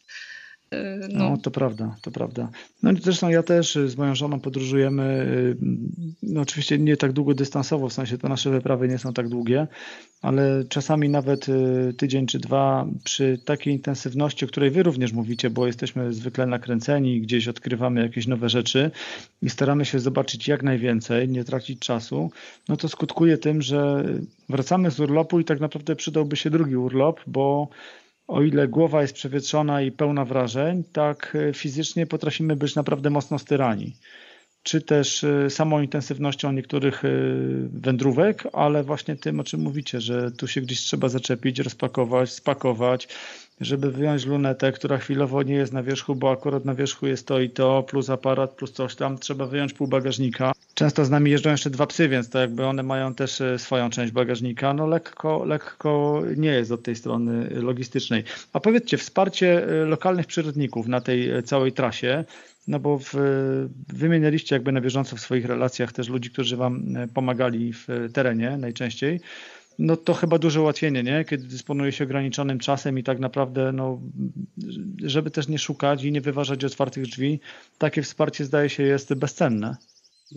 no. no. to prawda, to prawda. No zresztą ja też z moją żoną podróżujemy, y, no oczywiście nie tak długo dystansowo, w sensie to nasze wyprawy nie są tak długie, ale czasami nawet y, tydzień czy dwa przy takiej intensywności, o której wy również mówicie, bo jesteśmy zwykle nakręceni, gdzieś odkrywamy jakieś nowe rzeczy i staramy się zobaczyć jak najwięcej, nie tracić czasu, no to skutkuje tym, że wracamy z urlopu i tak naprawdę przydałby się drugi urlop, bo o ile głowa jest przewietrzona i pełna wrażeń, tak e, fizycznie potrafimy być naprawdę mocno styrani. Czy też e, samą intensywnością niektórych e, wędrówek, ale właśnie tym, o czym mówicie, że tu się gdzieś trzeba zaczepić, rozpakować, spakować, żeby wyjąć lunetę, która chwilowo nie jest na wierzchu, bo akurat na wierzchu jest to i to, plus aparat, plus coś tam, trzeba wyjąć pół bagażnika. Często z nami jeżdżą jeszcze dwa psy, więc to jakby one mają też e, swoją część bagażnika. No lekko, lekko nie jest od tej strony logistycznej. A powiedzcie, wsparcie e, lokalnych przyrodników na tej e, całej trasie, no bo w, wymienialiście jakby na bieżąco w swoich relacjach też ludzi, którzy wam pomagali w terenie najczęściej no to chyba duże ułatwienie, nie? Kiedy dysponuje się ograniczonym czasem i tak naprawdę, no, żeby też nie szukać i nie wyważać otwartych drzwi, takie wsparcie zdaje się jest bezcenne.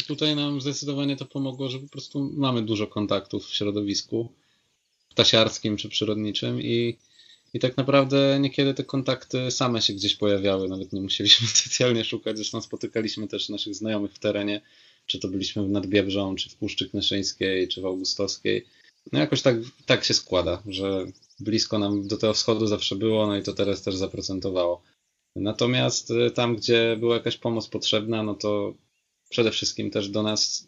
Tutaj nam zdecydowanie to pomogło, że po prostu mamy dużo kontaktów w środowisku ptasiarskim czy przyrodniczym i, i tak naprawdę niekiedy te kontakty same się gdzieś pojawiały, nawet nie musieliśmy specjalnie szukać, zresztą spotykaliśmy też naszych znajomych w terenie, czy to byliśmy w Nadbiebrzą, czy w Puszczy Knyszyńskiej, czy w Augustowskiej no jakoś tak, tak się składa, że blisko nam do tego wschodu zawsze było, no i to teraz też zaprocentowało. Natomiast y, tam, gdzie była jakaś pomoc potrzebna, no to przede wszystkim też do nas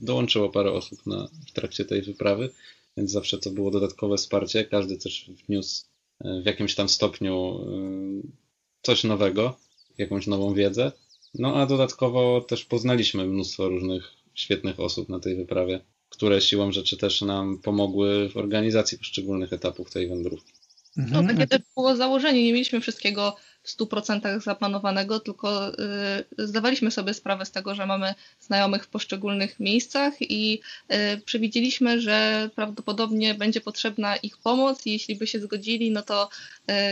dołączyło parę osób na, w trakcie tej wyprawy, więc zawsze to było dodatkowe wsparcie. Każdy też wniósł y, w jakimś tam stopniu y, coś nowego, jakąś nową wiedzę. No a dodatkowo też poznaliśmy mnóstwo różnych świetnych osób na tej wyprawie które siłą rzeczy też nam pomogły w organizacji poszczególnych etapów tej wędrówki. No takie też było założenie, nie mieliśmy wszystkiego w 100% zaplanowanego, tylko y, zdawaliśmy sobie sprawę z tego, że mamy znajomych w poszczególnych miejscach i y, przewidzieliśmy, że prawdopodobnie będzie potrzebna ich pomoc i jeśli by się zgodzili, no to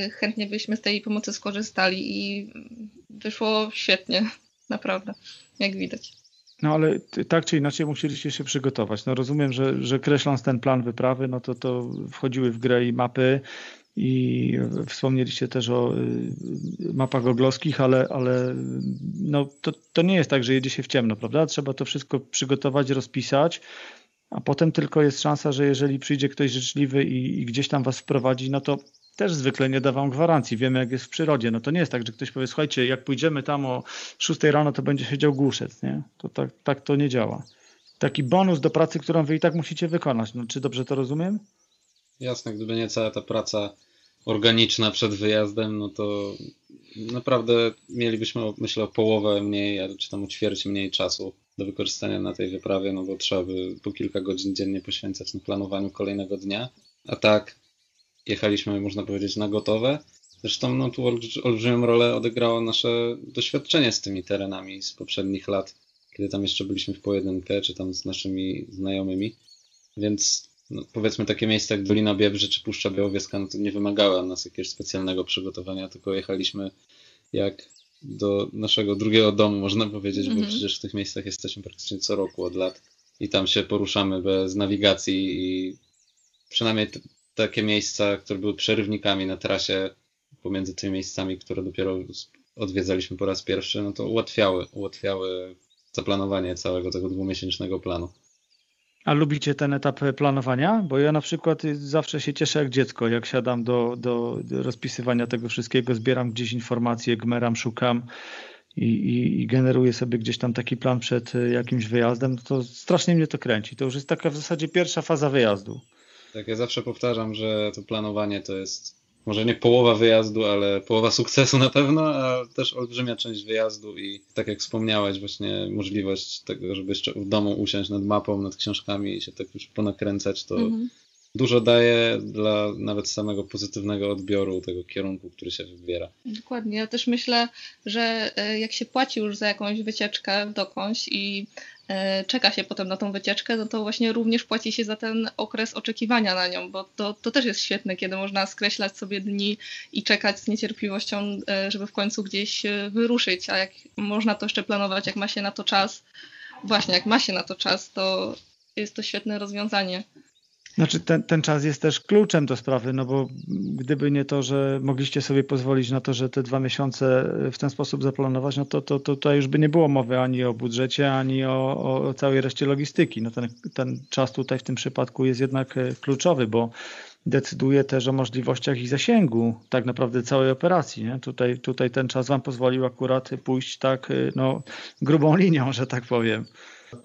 y, chętnie byśmy z tej pomocy skorzystali i wyszło świetnie, naprawdę, jak widać. No ale tak czy inaczej musieliście się przygotować. No rozumiem, że, że kreśląc ten plan wyprawy, no to, to wchodziły w grę i mapy i wspomnieliście też o y, mapach goglowskich, ale, ale no to, to nie jest tak, że jedzie się w ciemno, prawda? Trzeba to wszystko przygotować, rozpisać, a potem tylko jest szansa, że jeżeli przyjdzie ktoś życzliwy i, i gdzieś tam was wprowadzi, no to też zwykle nie dawam gwarancji. Wiemy, jak jest w przyrodzie. No to nie jest tak, że ktoś powie, słuchajcie, jak pójdziemy tam o 6 rano, to będzie siedział głuszec, nie? To tak, tak to nie działa. Taki bonus do pracy, którą wy i tak musicie wykonać. No, czy dobrze to rozumiem? Jasne, gdyby nie cała ta praca organiczna przed wyjazdem, no to naprawdę mielibyśmy, myślę, o połowę mniej, czy tam o ćwierć mniej czasu do wykorzystania na tej wyprawie, no bo trzeba by po kilka godzin dziennie poświęcać na planowaniu kolejnego dnia. A tak, jechaliśmy, można powiedzieć, na gotowe. Zresztą no, tu olbrzymią rolę odegrało nasze doświadczenie z tymi terenami z poprzednich lat, kiedy tam jeszcze byliśmy w pojedynkę, czy tam z naszymi znajomymi. Więc no, powiedzmy takie miejsca jak Dolina Biebrzy czy Puszcza Białowieska, no to nie wymagały od nas jakiegoś specjalnego przygotowania, tylko jechaliśmy jak do naszego drugiego domu, można powiedzieć, mm -hmm. bo mhm. przecież w tych miejscach jesteśmy praktycznie co roku od lat i tam się poruszamy bez nawigacji i przynajmniej takie miejsca, które były przerywnikami na trasie pomiędzy tymi miejscami, które dopiero odwiedzaliśmy po raz pierwszy, no to ułatwiały, ułatwiały zaplanowanie całego tego dwumiesięcznego planu. A lubicie ten etap planowania? Bo ja na przykład zawsze się cieszę jak dziecko, jak siadam do, do, rozpisywania tego wszystkiego, zbieram gdzieś informacje, gmeram, szukam i, i, i generuję sobie gdzieś tam taki plan przed jakimś wyjazdem, to strasznie mnie to kręci. To już jest taka w zasadzie pierwsza faza wyjazdu. Tak, ja zawsze powtarzam, że to planowanie to jest może nie połowa wyjazdu, ale połowa sukcesu na pewno, a też olbrzymia część wyjazdu i tak jak wspomniałeś, właśnie możliwość tego, żeby jeszcze w domu usiąść nad mapą, nad książkami i się tak już ponakręcać, to mhm. Dużo daje dla nawet samego pozytywnego odbioru tego kierunku, który się wybiera. Dokładnie. Ja też myślę, że e, jak się płaci już za jakąś wycieczkę dokądś i E, czeka się potem na tą wycieczkę, no to właśnie również płaci się za ten okres oczekiwania na nią, bo to, to też jest świetne, kiedy można skreślać sobie dni i czekać z niecierpliwością, e, żeby w końcu gdzieś wyruszyć, a jak można to jeszcze planować, jak ma się na to czas, właśnie jak ma się na to czas, to jest to świetne rozwiązanie. Znaczy ten, ten czas jest też kluczem do sprawy, no bo gdyby nie to, że mogliście sobie pozwolić na to, że te dwa miesiące w ten sposób zaplanować, no to, to, to tutaj już by nie było mowy ani o budżecie, ani o, o całej reszcie logistyki. No ten, ten czas tutaj w tym przypadku jest jednak e, kluczowy, bo decyduje też o możliwościach i zasięgu tak naprawdę całej operacji. Nie? Tutaj, tutaj ten czas Wam pozwolił akurat pójść tak e, no, grubą linią, że tak powiem.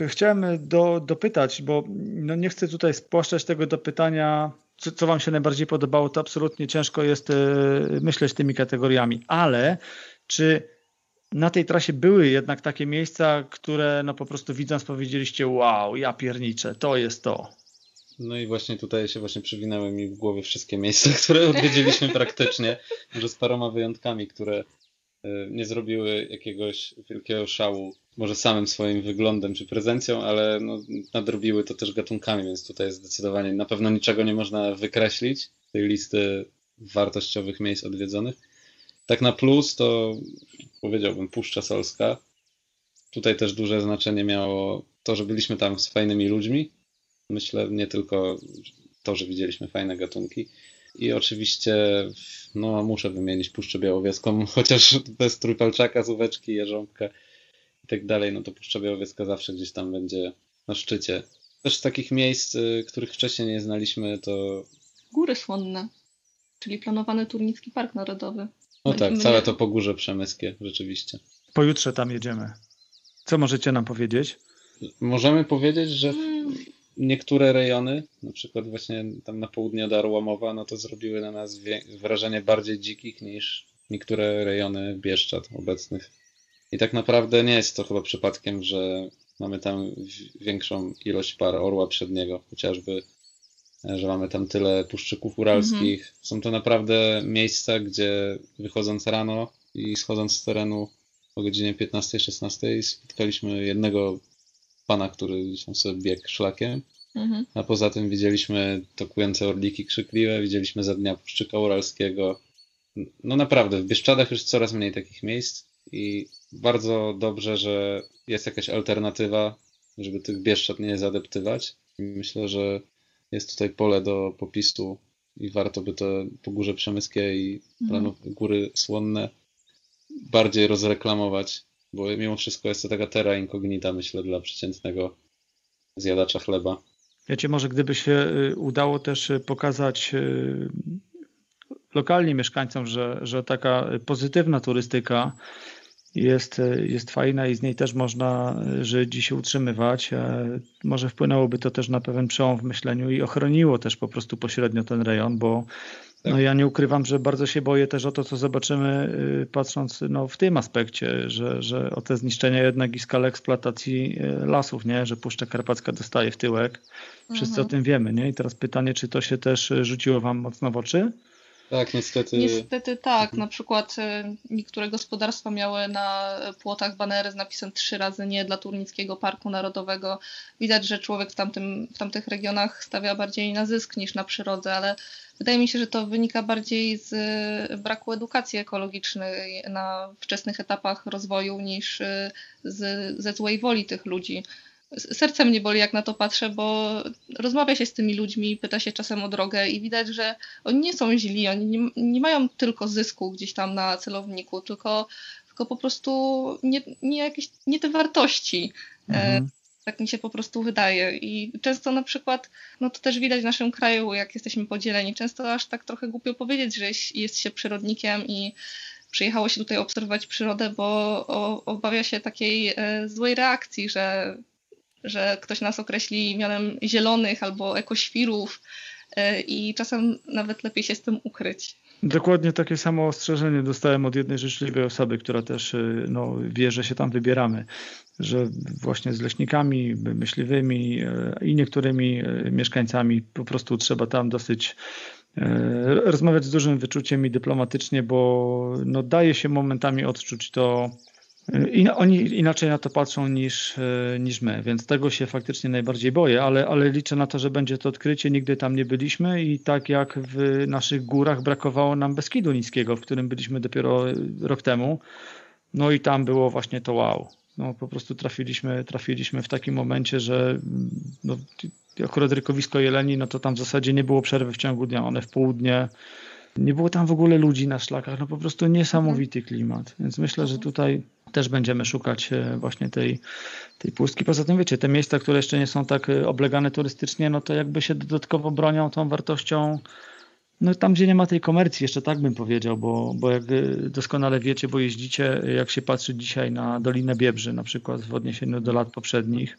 Chciałem do, dopytać, bo no nie chcę tutaj spłaszczać tego do pytania, co, co Wam się najbardziej podobało, to absolutnie ciężko jest e, myśleć tymi kategoriami, ale czy na tej trasie były jednak takie miejsca, które no po prostu widząc powiedzieliście wow, ja pierniczę, to jest to. No i właśnie tutaj się właśnie przywinęły mi w głowie wszystkie miejsca, które odwiedziliśmy praktycznie, może z paroma wyjątkami, które e, nie zrobiły jakiegoś wielkiego szału może samym swoim wyglądem czy prezencją, ale no, nadrobiły to też gatunkami, więc tutaj zdecydowanie na pewno niczego nie można wykreślić tej listy wartościowych miejsc odwiedzonych. Tak na plus to powiedziałbym Puszcza Solska. Tutaj też duże znaczenie miało to, że byliśmy tam z fajnymi ludźmi. Myślę nie tylko to, że widzieliśmy fajne gatunki. I oczywiście no, muszę wymienić Puszczę Białowieską, chociaż bez Trójpalczaka, Zóweczki, Jeżąbka i tak dalej, no to Puszcza Białowieska zawsze gdzieś tam będzie na szczycie. Też z takich miejsc, y, których wcześniej nie znaliśmy, to... Góry Słonne, czyli planowany Turnicki Park Narodowy. No tak, całe to Pogórze Przemyskie, rzeczywiście. Pojutrze tam jedziemy. Co możecie nam powiedzieć? Możemy powiedzieć, że niektóre rejony, na przykład właśnie tam na południe od Arłamowa, no to zrobiły na nas wrażenie bardziej dzikich niż niektóre rejony Bieszczad obecnych. I tak naprawdę nie jest to chyba przypadkiem, że mamy tam większą ilość par orła przedniego, chociażby, e, że mamy tam tyle puszczyków uralskich. Mhm. Są to naprawdę miejsca, gdzie wychodząc rano i schodząc z terenu o godzinie 15-16 spotkaliśmy jednego pana, który gdzieś tam sobie biegł szlakiem. Mhm. A poza tym widzieliśmy tokujące orliki krzykliwe, widzieliśmy za dnia puszczyka uralskiego. No naprawdę, w Bieszczadach już coraz mniej takich miejsc i bardzo dobrze, że jest jakaś alternatywa, żeby tych Bieszczad nie zadeptywać. Myślę, że jest tutaj pole do popisu i warto by to Pogórze Przemyskie i mhm. Góry Słonne bardziej rozreklamować, bo mimo wszystko jest to taka terra incognita, myślę, dla przeciętnego zjadacza chleba. Wiecie, może gdyby się y, udało też y, pokazać y, lokalnie mieszkańcom, że, że taka pozytywna turystyka jest, jest fajna i z niej też można żyć i się utrzymywać. Może wpłynęłoby to też na pewien przełom w myśleniu i ochroniło też po prostu pośrednio ten rejon, bo tak. no ja nie ukrywam, że bardzo się boję też o to, co zobaczymy y, patrząc no, w tym aspekcie, że, że o te zniszczenia jednak i skalę eksploatacji y, lasów, nie? że Puszcza Karpacka dostaje w tyłek. Wszyscy mhm. o tym wiemy. Nie? I teraz pytanie, czy to się też rzuciło Wam mocno w oczy? Tak, niestety. Niestety tak. Mhm. Na przykład y, niektóre gospodarstwa miały na płotach banery z napisem trzy razy nie dla Turnickiego Parku Narodowego. Widać, że człowiek w, tamtym, w tamtych regionach stawia bardziej na zysk niż na przyrodę, ale wydaje mi się, że to wynika bardziej z y, braku edukacji ekologicznej na wczesnych etapach rozwoju niż y, z, ze złej woli tych ludzi. Serce mnie boli, jak na to patrzę, bo rozmawia się z tymi ludźmi, pyta się czasem o drogę i widać, że oni nie są źli, oni nie, nie mają tylko zysku gdzieś tam na celowniku, tylko, tylko po prostu nie, nie, jakieś, nie te wartości. E, mhm. Tak mi się po prostu wydaje. I często na przykład, no to też widać w naszym kraju, jak jesteśmy podzieleni, często aż tak trochę głupio powiedzieć, że jest się przyrodnikiem i przyjechało się tutaj obserwować przyrodę, bo obawia się takiej e, złej reakcji, że że ktoś nas określi mianem zielonych albo ekoświrów e, i czasem nawet lepiej się z tym ukryć. Dokładnie takie samo ostrzeżenie dostałem od jednej życzliwej osoby, która też e, no, wie, że się tam wybieramy, że właśnie z leśnikami, myśliwymi e, i niektórymi mieszkańcami po prostu trzeba tam dosyć rozmawiać z dużym wyczuciem i dyplomatycznie, bo no, daje się momentami odczuć to i oni inaczej na to patrzą niż, e, niż my, więc tego się faktycznie najbardziej boję, ale, ale liczę na to, że będzie to odkrycie. Nigdy tam nie byliśmy i tak jak w naszych górach brakowało nam Beskidu Niskiego, w którym byliśmy dopiero rok temu, no i tam było właśnie to wow. No, po prostu trafiliśmy, trafiliśmy w takim momencie, że no, akurat rykowisko Jeleni, no to tam w zasadzie nie było przerwy w ciągu dnia. One w południe nie było tam w ogóle ludzi na szlakach, no po prostu niesamowity klimat. Więc myślę, że tutaj też będziemy szukać e, właśnie tej, tej pustki. Poza tym wiecie, te miejsca, które jeszcze nie są tak e, oblegane turystycznie, no to jakby się dodatkowo bronią tą wartością no tam, gdzie nie ma tej komercji, jeszcze tak bym powiedział, bo, bo jak e, doskonale wiecie, bo jeździcie, jak się patrzy dzisiaj na Dolinę Biebrzy, na przykład w odniesieniu do lat poprzednich,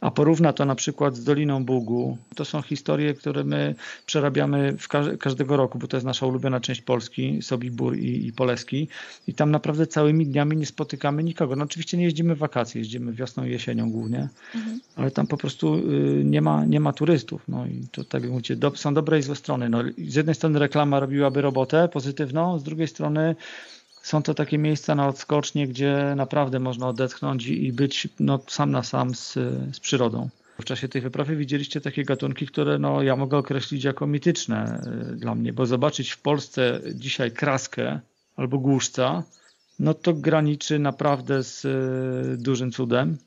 a porówna to na przykład z Doliną Bugu, to są historie, które my przerabiamy w każdego roku, bo to jest nasza ulubiona część Polski, Sobibór i, i Poleski i tam naprawdę całymi dniami nie spotykamy nikogo. No oczywiście nie jeździmy w wakacje, jeździmy wiosną i jesienią głównie, mhm. ale tam po prostu y, nie ma, nie ma turystów. No i to tak jak mówicie, do, są dobre i złe strony. No, z jednej strony reklama robiłaby robotę pozytywną, z drugiej strony są to takie miejsca na odskocznie, gdzie naprawdę można odetchnąć i być no, sam na sam z, z przyrodą. W czasie tej wyprawy widzieliście takie gatunki, które no, ja mogę określić jako mityczne y, dla mnie, bo zobaczyć w Polsce dzisiaj kraskę albo głuszca, no to graniczy naprawdę z y, dużym cudem.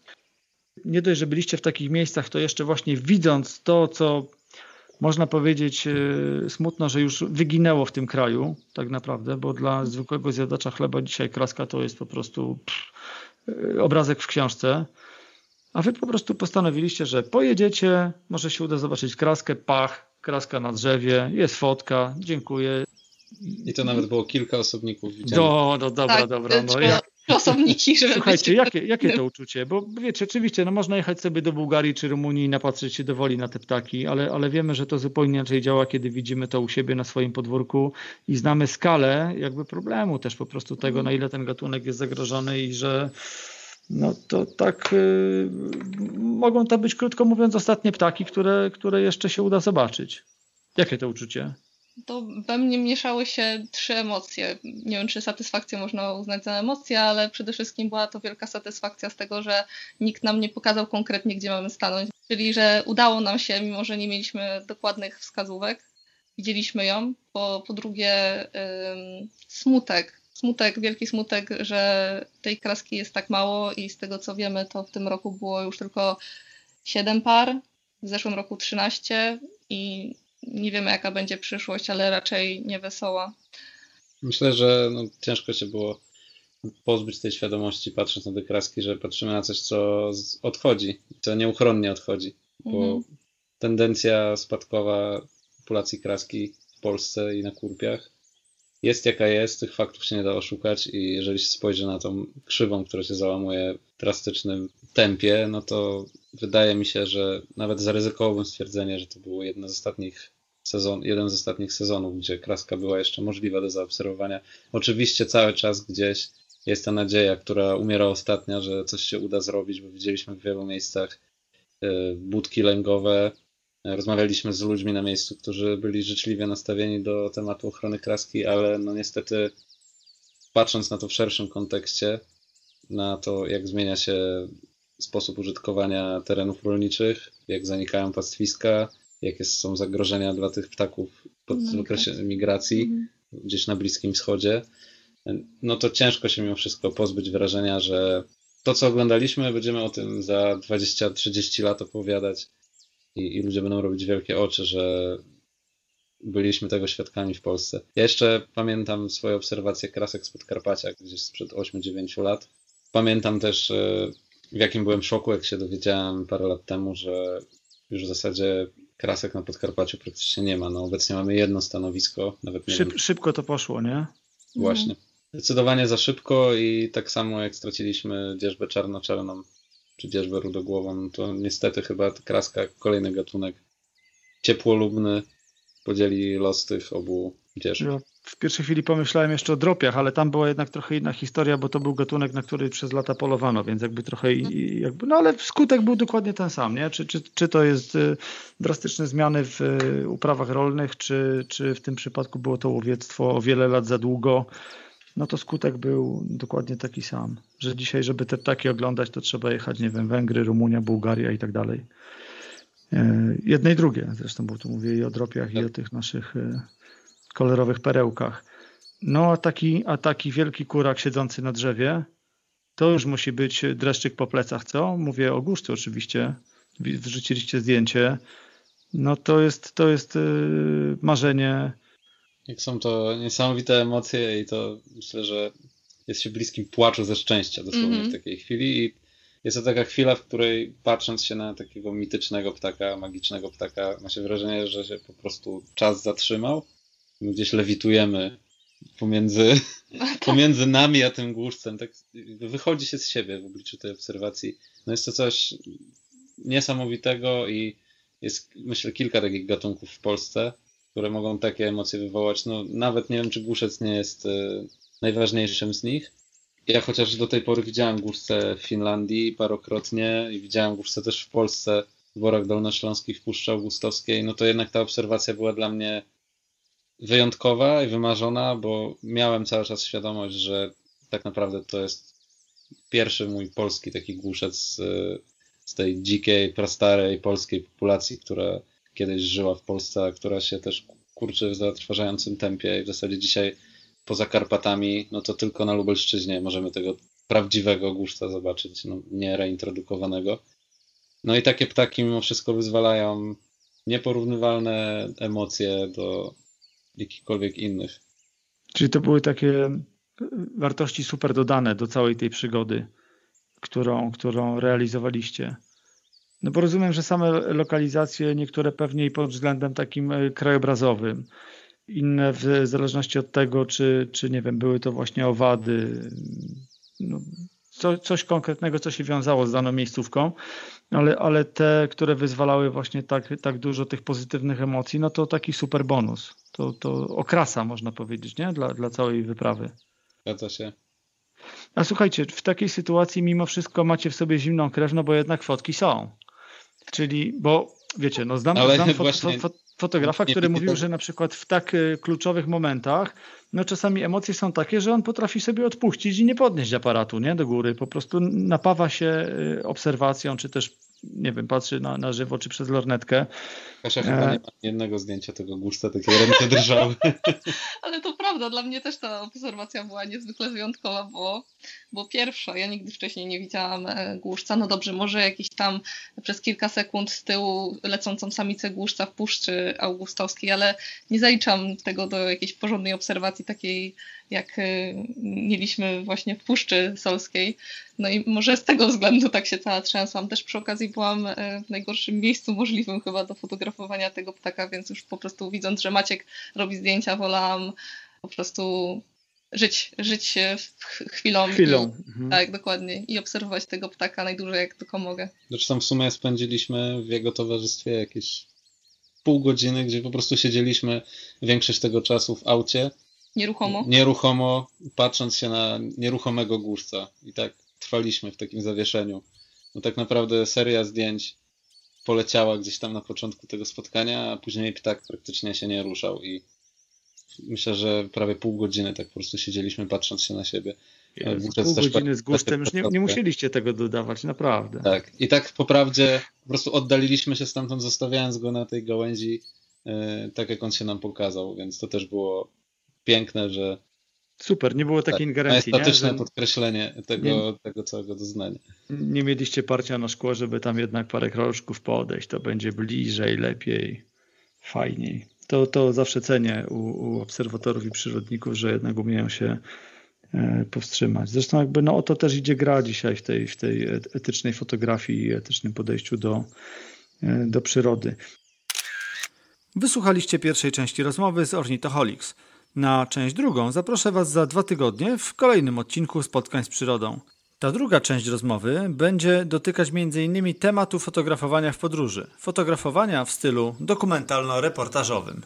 Nie dość, że byliście w takich miejscach, to jeszcze właśnie widząc to, co można powiedzieć e, smutno, że już wyginęło w tym kraju, tak naprawdę, bo dla zwykłego zjadacza chleba dzisiaj kraska to jest po prostu pff, e, obrazek w książce. A wy po prostu postanowiliście, że pojedziecie, może się uda zobaczyć kraskę, pach, kraska na drzewie, jest fotka, dziękuję. I to nawet było kilka osobników widzianych. Do, do, dobra, tak, dobra. No, jak, osobniki, żeby Słuchajcie, jakie, jakie to uczucie? Bo wiecie, oczywiście, no można jechać sobie do Bułgarii czy Rumunii i napatrzeć się do woli na te ptaki, ale, ale wiemy, że to zupełnie inaczej działa, kiedy widzimy to u siebie na swoim podwórku i znamy skalę jakby problemu też po prostu tego, na ile ten gatunek jest zagrożony i że no to tak yy, mogą to być, krótko mówiąc, ostatnie ptaki, które, które jeszcze się uda zobaczyć. Jakie to uczucie? To we mnie mieszały się trzy emocje. Nie wiem, czy satysfakcję można uznać za emocję, ale przede wszystkim była to wielka satysfakcja z tego, że nikt nam nie pokazał konkretnie, gdzie mamy stanąć. Czyli, że udało nam się, mimo że nie mieliśmy dokładnych wskazówek, widzieliśmy ją. Po, po drugie, ym, smutek. Smutek, wielki smutek, że tej kraski jest tak mało i z tego co wiemy, to w tym roku było już tylko 7 par, w zeszłym roku 13 i nie wiemy jaka będzie przyszłość, ale raczej nie wesoła. Myślę, że no, ciężko się było pozbyć tej świadomości, patrząc na te kraski, że patrzymy na coś, co odchodzi, co nieuchronnie odchodzi, bo mhm. tendencja spadkowa populacji kraski w Polsce i na kurpiach jest jaka jest, tych faktów się nie da oszukać i jeżeli się spojrzy na tą krzywą, która się załamuje w drastycznym tempie, no to wydaje mi się, że nawet zaryzykowałbym stwierdzenie, że to było jedno z ostatnich sezon, jeden z ostatnich sezonów, gdzie kraska była jeszcze możliwa do zaobserwowania. Oczywiście cały czas gdzieś jest ta nadzieja, która umiera ostatnia, że coś się uda zrobić, bo widzieliśmy w wielu miejscach e, budki lęgowe. Rozmawialiśmy z ludźmi na miejscu, którzy byli życzliwie nastawieni do tematu ochrony kraski, ale no niestety patrząc na to w szerszym kontekście, na to jak zmienia się sposób użytkowania terenów rolniczych, jak zanikają pastwiska, jakie są zagrożenia dla tych ptaków pod no, okresie tak. migracji mhm. gdzieś na Bliskim Wschodzie, no to ciężko się mimo wszystko pozbyć wrażenia, że to, co oglądaliśmy, będziemy o tym za 20-30 lat opowiadać i, i ludzie będą robić wielkie oczy, że byliśmy tego świadkami w Polsce. Ja jeszcze pamiętam swoje obserwacje krasek z Podkarpacia gdzieś sprzed 8-9 lat. Pamiętam też, e, w jakim byłem szoku, jak się dowiedziałem parę lat temu, że już w zasadzie krasek na Podkarpaciu praktycznie nie ma. No obecnie mamy jedno stanowisko, nawet nie Szyb, wiem. Szybko to poszło, nie? Właśnie. Zdecydowanie za szybko i tak samo jak straciliśmy dzierżbę czarno-czarną czy dzierżbę rudogłową, to niestety chyba kraska, kolejny gatunek ciepłolubny podzieli los tych obu dzierżb. Ja w pierwszej chwili pomyślałem jeszcze o dropiach, ale tam była jednak trochę inna historia, bo to był gatunek, na który przez lata polowano, więc jakby trochę jakby, no ale skutek był dokładnie ten sam, nie? Czy, czy, czy to jest y, drastyczne zmiany w y, uprawach rolnych, czy, czy w tym przypadku było to łowiectwo o wiele lat za długo, no to skutek był dokładnie taki sam, że dzisiaj, żeby te ptaki oglądać, to trzeba jechać, nie wiem, Węgry, Rumunia, Bułgaria i tak dalej. E, Jedne i drugie zresztą, bo tu mówię i o dropiach, i o tych naszych kolorowych perełkach. No a taki, a taki wielki kurak siedzący na drzewie, to już musi być dreszczyk po plecach, co? Mówię o guszcu oczywiście, Wi- wrzuciliście zdjęcie. No to jest, to jest e, marzenie. Jak są to niesamowite emocje i to myślę, że jest się bliskim płaczu ze szczęścia dosłownie Mhm. w takiej chwili i jest to taka chwila, w której patrząc się na takiego mitycznego ptaka, magicznego ptaka, ma się wrażenie, że się po prostu czas zatrzymał. Gdzieś lewitujemy pomiędzy, pomiędzy nami a tym głuszcem. Tak wychodzi się z siebie w obliczu tej obserwacji. No jest to coś niesamowitego i jest myślę kilka takich gatunków w Polsce, które mogą takie emocje wywołać. No, nawet nie wiem, czy głuszec nie jest e, najważniejszym z nich. Ja chociaż do tej pory widziałem głuszce w Finlandii parokrotnie i widziałem głuszce też w Polsce, w Borach Dolnośląskich, w Puszczy Augustowskiej, no to jednak ta obserwacja była dla mnie wyjątkowa i wymarzona, bo miałem cały czas świadomość, że tak naprawdę to jest pierwszy mój polski taki głuszec z, z tej dzikiej, prastarej polskiej populacji, która kiedyś żyła w Polsce, a która się też kurczy w zatrważającym tempie i w zasadzie dzisiaj poza Karpatami, no to tylko na Lubelszczyźnie możemy tego prawdziwego głuszca zobaczyć, no, nie reintrodukowanego. No i takie ptaki mimo wszystko wyzwalają nieporównywalne emocje do jakichkolwiek innych. Czyli to były takie wartości super dodane do całej tej przygody, którą, którą realizowaliście. No bo rozumiem, że same lokalizacje, niektóre pewnie i pod względem takim e, krajobrazowym, inne w zależności od tego, czy, czy nie wiem, były to właśnie owady, no, co, coś konkretnego, co się wiązało z daną miejscówką, ale, ale te, które wyzwalały właśnie tak, tak dużo tych pozytywnych emocji, no to taki super bonus. To, to okrasa, można powiedzieć, nie? Dla, dla całej wyprawy. Zgadza się. A słuchajcie, w takiej sytuacji mimo wszystko macie w sobie zimną krew, no bo jednak fotki są. Czyli, bo wiecie, no znam, Ale znam fo, właśnie fo, fo, fotografa, który mówił, że na przykład w tak y, kluczowych momentach, no czasami emocje są takie, że on potrafi sobie odpuścić i nie podnieść aparatu, nie, do góry. Po prostu napawa się y, obserwacją, czy też, nie wiem, patrzy na, na żywo, czy przez lornetkę. Kasia chyba E. nie ma jednego zdjęcia tego głuszca, takie ręce drżały. Ale to prawda, dla mnie też ta obserwacja była niezwykle wyjątkowa, bo, bo pierwsza, ja nigdy wcześniej nie widziałam e, głuszca. No dobrze, może jakiś tam przez kilka sekund z tyłu lecącą samicę głuszca w Puszczy Augustowskiej, ale nie zaliczam tego do jakiejś porządnej obserwacji takiej, jak e, mieliśmy właśnie w Puszczy Solskiej. No i może z tego względu tak się cała trzęsłam. Też przy okazji byłam e, w najgorszym miejscu możliwym chyba do fotografowania tego ptaka, więc już po prostu widząc, że Maciek robi zdjęcia, wolałam po prostu żyć, żyć chwilą. Chwilą. I, Mhm. tak, dokładnie. I obserwować tego ptaka najdłużej jak tylko mogę. Zresztą w sumie spędziliśmy w jego towarzystwie jakieś pół godziny, gdzie po prostu siedzieliśmy większość tego czasu w aucie, Nieruchomo. nieruchomo, patrząc się na nieruchomego głuszca. I tak trwaliśmy w takim zawieszeniu. No tak naprawdę seria zdjęć poleciała gdzieś tam na początku tego spotkania, a później ptak praktycznie się nie ruszał i myślę, że prawie pół godziny tak po prostu siedzieliśmy patrząc się na siebie. Jezu, Pół też godziny z tak- gustem, już nie, nie tak- musieliście tego dodawać, naprawdę. Tak. I tak po prawdzie po prostu oddaliliśmy się stamtąd, zostawiając go na tej gałęzi, e, tak jak on się nam pokazał, więc to też było piękne, że Super, nie było takiej ingerencji. Estetyczne nie? podkreślenie tego, nie, tego całego doznania. Nie mieliście parcia na szkło, żeby tam jednak parę kroczków podejść. To będzie bliżej, lepiej, fajniej. To, to zawsze cenię u, u obserwatorów i przyrodników, że jednak umieją się e, powstrzymać. Zresztą jakby no o to też idzie gra dzisiaj w tej, w tej etycznej fotografii i etycznym podejściu do, e, do przyrody. Wysłuchaliście pierwszej części rozmowy z Ornithoholics. Na część drugą zaproszę Was za dwa tygodnie w kolejnym odcinku Spotkań z Przyrodą. Ta druga część rozmowy będzie dotykać m.in. tematu fotografowania w podróży. Fotografowania w stylu dokumentalno-reportażowym.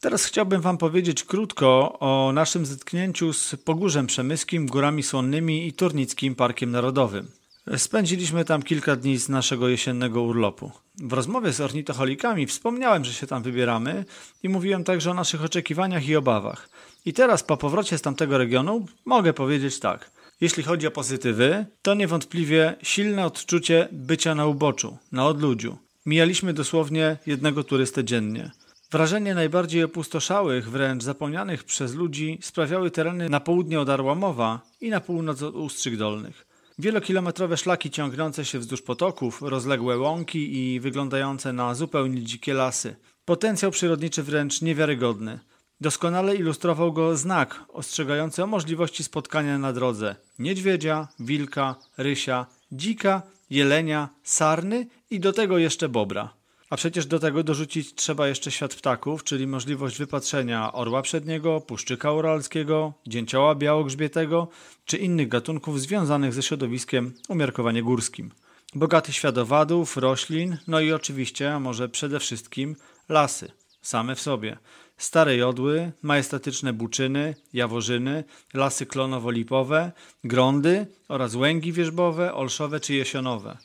Teraz chciałbym Wam powiedzieć krótko o naszym zetknięciu z Pogórzem Przemyskim, Górami Słonnymi i Turnickim Parkiem Narodowym. Spędziliśmy tam kilka dni z naszego jesiennego urlopu. W rozmowie z ornitoholikami wspomniałem, że się tam wybieramy i mówiłem także o naszych oczekiwaniach i obawach. I teraz po powrocie z tamtego regionu mogę powiedzieć tak. Jeśli chodzi o pozytywy, to niewątpliwie silne odczucie bycia na uboczu, na odludziu. Mijaliśmy dosłownie jednego turystę dziennie. Wrażenie najbardziej opustoszałych, wręcz zapomnianych przez ludzi sprawiały tereny na południe od Arłamowa i na północ od Ustrzyk Dolnych. Wielokilometrowe szlaki ciągnące się wzdłuż potoków, rozległe łąki i wyglądające na zupełnie dzikie lasy. Potencjał przyrodniczy wręcz niewiarygodny. Doskonale ilustrował go znak ostrzegający o możliwości spotkania na drodze niedźwiedzia, wilka, rysia, dzika, jelenia, sarny i do tego jeszcze bobra. A przecież do tego dorzucić trzeba jeszcze świat ptaków, czyli możliwość wypatrzenia orła przedniego, puszczyka uralskiego, dzięcioła białogrzbietego czy innych gatunków związanych ze środowiskiem umiarkowanie górskim. Bogaty świat owadów, roślin, no i oczywiście, a może przede wszystkim lasy, same w sobie. Stare jodły, majestatyczne buczyny, jaworzyny, lasy klonowo-lipowe, grądy oraz łęgi wierzbowe, olszowe czy jesionowe.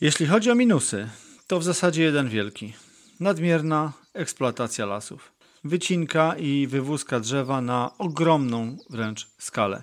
Jeśli chodzi o minusy, to w zasadzie jeden wielki. Nadmierna eksploatacja lasów. Wycinka i wywózka drzewa na ogromną wręcz skalę.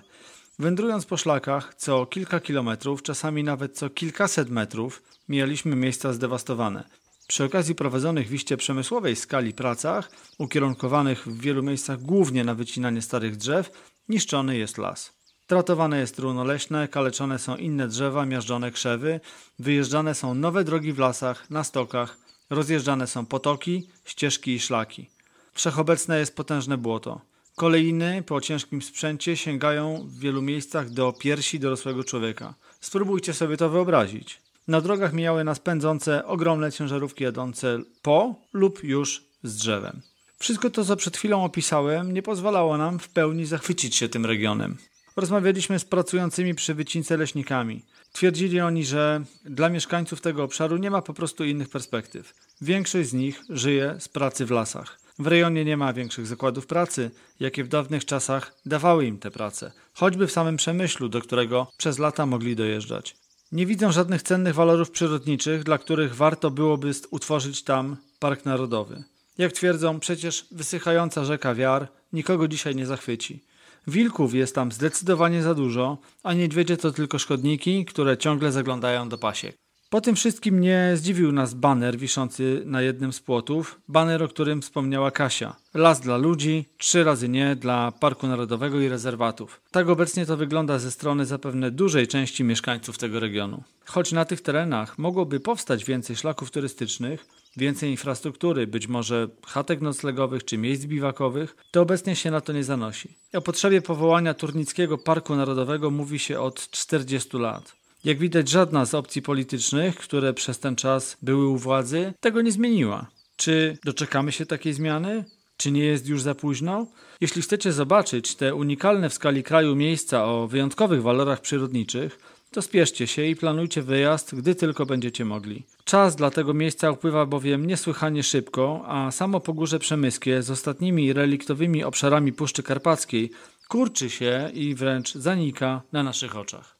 Wędrując po szlakach co kilka kilometrów, czasami nawet co kilkaset metrów, mijaliśmy miejsca zdewastowane. Przy okazji prowadzonych w iście przemysłowej skali pracach, ukierunkowanych w wielu miejscach głównie na wycinanie starych drzew, niszczony jest las. Tratowane jest runo leśne, kaleczone są inne drzewa, miażdżone krzewy, wyjeżdżane są nowe drogi w lasach, na stokach, rozjeżdżane są potoki, ścieżki i szlaki. Wszechobecne jest potężne błoto. Kolejny po ciężkim sprzęcie sięgają w wielu miejscach do piersi dorosłego człowieka. Spróbujcie sobie to wyobrazić. Na drogach mijały nas pędzące ogromne ciężarówki jadące po lub już z drzewem. Wszystko to, co przed chwilą opisałem, nie pozwalało nam w pełni zachwycić się tym regionem. Rozmawialiśmy z pracującymi przy wycince leśnikami. Twierdzili oni, że dla mieszkańców tego obszaru nie ma po prostu innych perspektyw. Większość z nich żyje z pracy w lasach. W rejonie nie ma większych zakładów pracy, jakie w dawnych czasach dawały im tę pracę, choćby w samym przemyślu, do którego przez lata mogli dojeżdżać. Nie widzą żadnych cennych walorów przyrodniczych, dla których warto byłoby utworzyć tam park narodowy. Jak twierdzą, przecież wysychająca rzeka Wiar nikogo dzisiaj nie zachwyci. Wilków jest tam zdecydowanie za dużo, a niedźwiedzie to tylko szkodniki, które ciągle zaglądają do pasiek. Po tym wszystkim nie zdziwił nas baner wiszący na jednym z płotów, baner, o którym wspomniała Kasia. Las dla ludzi, trzy razy nie dla Parku Narodowego i rezerwatów. Tak obecnie to wygląda ze strony zapewne dużej części mieszkańców tego regionu. Choć na tych terenach mogłoby powstać więcej szlaków turystycznych, więcej infrastruktury, być może chatek noclegowych czy miejsc biwakowych, to obecnie się na to nie zanosi. O potrzebie powołania Turnickiego Parku Narodowego mówi się od 40 lat. Jak widać, żadna z opcji politycznych, które przez ten czas były u władzy, tego nie zmieniła. Czy doczekamy się takiej zmiany? Czy nie jest już za późno? Jeśli chcecie zobaczyć te unikalne w skali kraju miejsca o wyjątkowych walorach przyrodniczych, to spieszcie się i planujcie wyjazd, gdy tylko będziecie mogli. Czas dla tego miejsca upływa bowiem niesłychanie szybko, a samo Pogórze Przemyskie z ostatnimi reliktowymi obszarami Puszczy Karpackiej kurczy się i wręcz zanika na naszych oczach.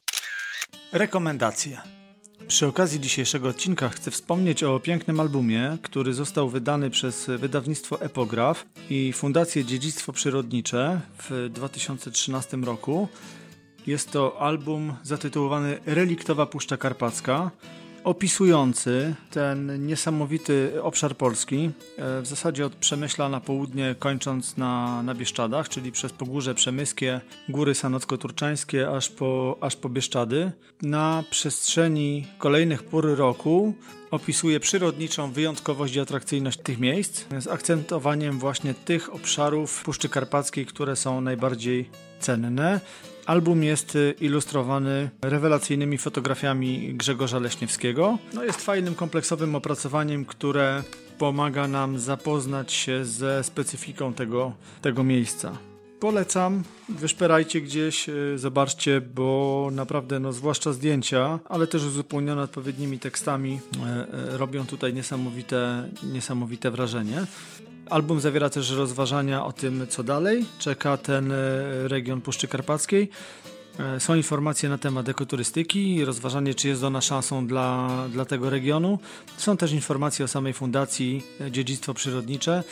Rekomendacje. Przy okazji dzisiejszego odcinka chcę wspomnieć o pięknym albumie, który został wydany przez wydawnictwo Epograf i Fundację Dziedzictwo Przyrodnicze w 2013 roku. Jest to album zatytułowany Reliktowa Puszcza Karpacka, opisujący ten niesamowity obszar Polski, e, w zasadzie od Przemyśla na południe, kończąc na, na Bieszczadach, czyli przez Pogórze Przemyskie, Góry Sanocko-Turczańskie, aż po, aż po Bieszczady. Na przestrzeni kolejnych pór roku opisuje przyrodniczą wyjątkowość i atrakcyjność tych miejsc, z akcentowaniem właśnie tych obszarów Puszczy Karpackiej, które są najbardziej cenne. Album jest ilustrowany rewelacyjnymi fotografiami Grzegorza Leśniewskiego. No jest fajnym, kompleksowym opracowaniem, które pomaga nam zapoznać się ze specyfiką tego, tego miejsca. Polecam, wyszperajcie gdzieś, y, zobaczcie, bo naprawdę, no zwłaszcza zdjęcia, ale też uzupełnione odpowiednimi tekstami, e, robią tutaj niesamowite, niesamowite wrażenie. Album zawiera też rozważania o tym, co dalej czeka ten e, region Puszczy Karpackiej. E, są informacje na temat ekoturystyki, rozważanie, czy jest ona szansą dla, dla tego regionu. Są też informacje o samej fundacji e, Dziedzictwo Przyrodnicze.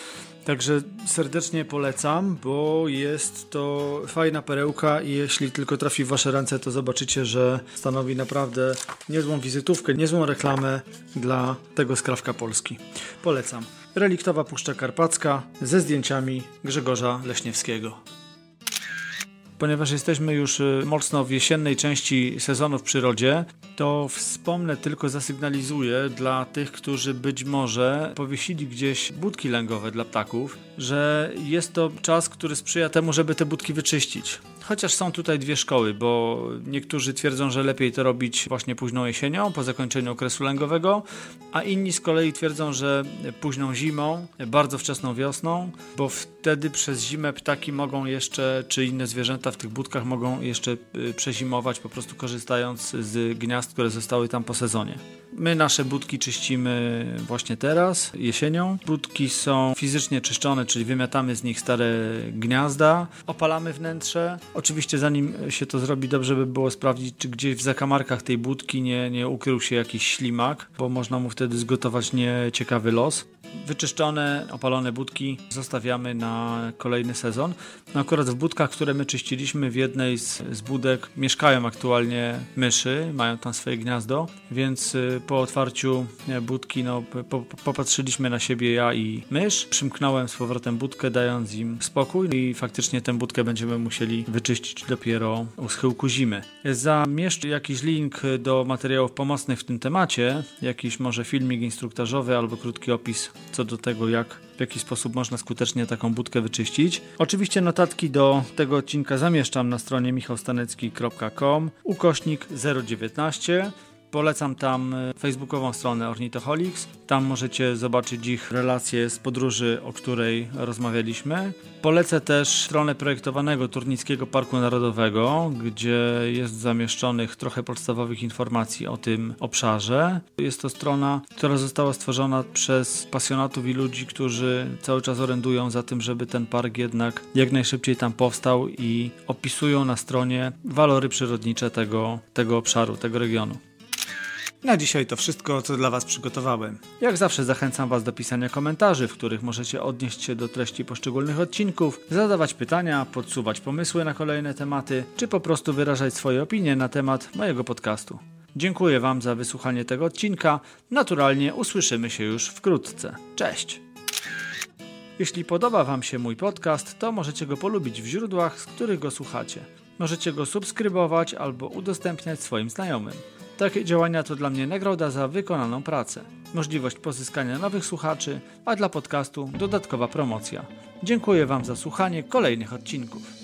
Także serdecznie polecam, bo jest to fajna perełka i jeśli tylko trafi w Wasze ręce, to zobaczycie, że stanowi naprawdę niezłą wizytówkę, niezłą reklamę dla tego skrawka Polski. Polecam. Reliktowa Puszcza Karpacka ze zdjęciami Grzegorza Leśniewskiego. Ponieważ jesteśmy już y, mocno w jesiennej części sezonu w przyrodzie, to wspomnę tylko, zasygnalizuję dla tych, którzy być może powiesili gdzieś budki lęgowe dla ptaków, że jest to czas, który sprzyja temu, żeby te budki wyczyścić. Chociaż są tutaj dwie szkoły, bo niektórzy twierdzą, że lepiej to robić właśnie późną jesienią, po zakończeniu okresu lęgowego, a inni z kolei twierdzą, że późną zimą, bardzo wczesną wiosną, bo wtedy przez zimę ptaki mogą jeszcze, czy inne zwierzęta w tych budkach mogą jeszcze y, przezimować, po prostu korzystając z gniazd, które zostały tam po sezonie. My nasze budki czyścimy właśnie teraz, jesienią. Budki są fizycznie czyszczone, czyli wymiatamy z nich stare gniazda, opalamy wnętrze. Oczywiście zanim się to zrobi, dobrze by było sprawdzić, czy gdzieś w zakamarkach tej budki nie, nie ukrył się jakiś ślimak, bo można mu wtedy zgotować nieciekawy los. Wyczyszczone, opalone budki zostawiamy na kolejny sezon. No akurat w budkach, które my czyściliśmy, w jednej z, z budek mieszkają aktualnie myszy, mają tam swoje gniazdo, więc y, po otwarciu e, budki no, po, popatrzyliśmy na siebie ja i mysz. Przymknąłem z powrotem budkę, dając im spokój i faktycznie tę budkę będziemy musieli wyczyścić dopiero u schyłku zimy. Zamieszczę jakiś link do materiałów pomocnych w tym temacie, jakiś może filmik instruktażowy albo krótki opis co do tego, jak w jaki sposób można skutecznie taką budkę wyczyścić. Oczywiście notatki do tego odcinka zamieszczam na stronie michałstanecki.com ukośnik 019 Polecam tam e, facebookową stronę Ornithoholics. Tam możecie zobaczyć ich relacje z podróży, o której rozmawialiśmy. Polecę też stronę projektowanego Turnickiego Parku Narodowego, gdzie jest zamieszczonych trochę podstawowych informacji o tym obszarze. Jest to strona, która została stworzona przez pasjonatów i ludzi, którzy cały czas orędują za tym, żeby ten park jednak jak najszybciej tam powstał i opisują na stronie walory przyrodnicze tego, tego obszaru, tego regionu. Na dzisiaj to wszystko, co dla Was przygotowałem. Jak zawsze zachęcam Was do pisania komentarzy, w których możecie odnieść się do treści poszczególnych odcinków, zadawać pytania, podsuwać pomysły na kolejne tematy, czy po prostu wyrażać swoje opinie na temat mojego podcastu. Dziękuję Wam za wysłuchanie tego odcinka. Naturalnie usłyszymy się już wkrótce. Cześć! Jeśli podoba Wam się mój podcast, to możecie go polubić w źródłach, z których go słuchacie. Możecie go subskrybować albo udostępniać swoim znajomym. Takie działania to dla mnie nagroda za wykonaną pracę, możliwość pozyskania nowych słuchaczy, a dla podcastu dodatkowa promocja. Dziękuję Wam za słuchanie kolejnych odcinków.